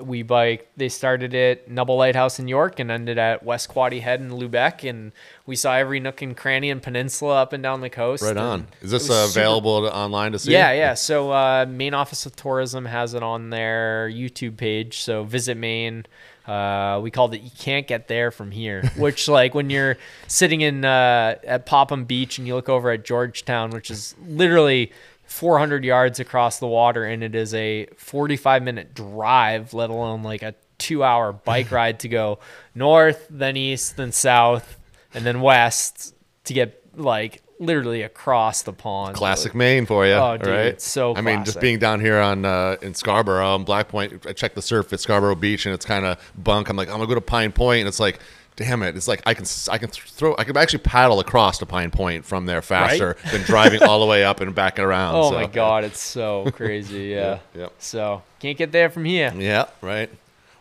we bike. They started at Nubble Lighthouse in York and ended at West Quoddy Head in Lubec, and we saw every nook and cranny and peninsula up and down the coast. Right on. Is this uh, super available to, online to see? yeah, yeah. So uh, Maine Office of Tourism has it on their YouTube page. So visit Maine. Uh, we called it "You Can't Get There from Here," <laughs> which like when you're sitting in uh, at Popham Beach and you look over at Georgetown, which is literally 400 yards across the water, and it is a 45 minute drive, let alone like a two hour bike <laughs> ride to go north, then east, then south, and then west to get like literally across the pond. Classic Maine for you. Oh, dude, right? it's so I mean, just being down here on uh, in Scarborough, on Black Point, I checked the surf at Scarborough Beach, and it's kind of bunk. I'm like, I'm gonna go to Pine Point, and it's like, damn it, it's like I can I can throw I can actually paddle across to Pine Point from there faster than driving all the way up and back around. <laughs> Oh so- my god, it's so crazy. <laughs> Yeah. Yeah, yep. So can't get there from here. Yeah, right.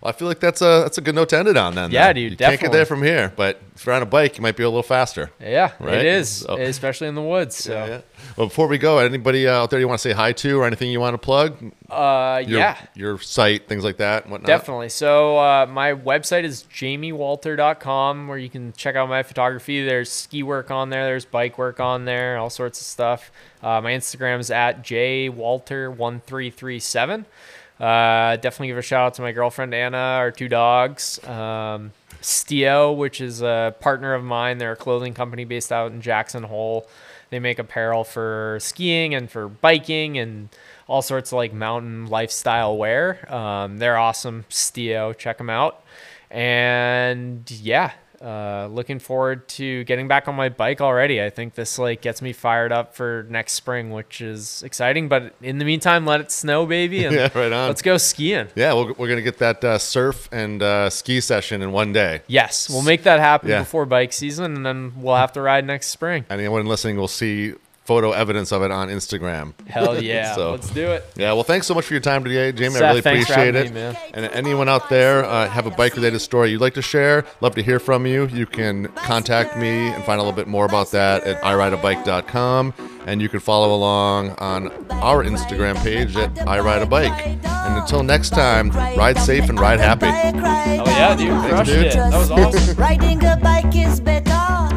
Well, I feel like that's a that's a good note to end it on then. Yeah, though. dude, You can't get there from here, but if you're on a bike, you might be a little faster. Yeah, Right? it is, So- <laughs> especially in the woods. So, Yeah, yeah. Well, before we go, anybody out there you want to say hi to or anything you want to plug? uh, Your, yeah, Your site, things like that, and whatnot. definitely. So, uh, my website is jamiewalter.com where you can check out my photography. There's ski work on there, there's bike work on there, all sorts of stuff. Uh, my Instagram is at jwalter1337. Uh, definitely give a shout out to my girlfriend Anna, our two dogs. Um, Stio, which is a partner of mine. They're a clothing company based out in Jackson Hole. They make apparel for skiing and for biking and all sorts of like mountain lifestyle wear. Um, they're awesome. Stio, check them out. And yeah, uh, looking forward to getting back on my bike already. I think this like gets me fired up for next spring, which is exciting. But in the meantime, let it snow, baby, <laughs> and Yeah, right on. let's go skiing. Yeah, we're, we're gonna get that uh, surf and uh, ski session in one day. Yes, we'll make that happen Yeah. before bike season, and then we'll have to ride next spring. Anyone listening will see photo evidence of it on Instagram. Hell <laughs> yeah, So- let's do it. Yeah, well, thanks so much for your time today, Jamie. Seth, I really appreciate it. me, man. And anyone out there uh, have a bike related story you'd like to share, love to hear from you. You can contact me and find a little bit more about that at irideabike.com. And you can follow along on our Instagram page at irideabike. And until next time, ride safe and ride happy. Oh yeah, dude, crushed dude. it. That was awesome. Riding a bike is better.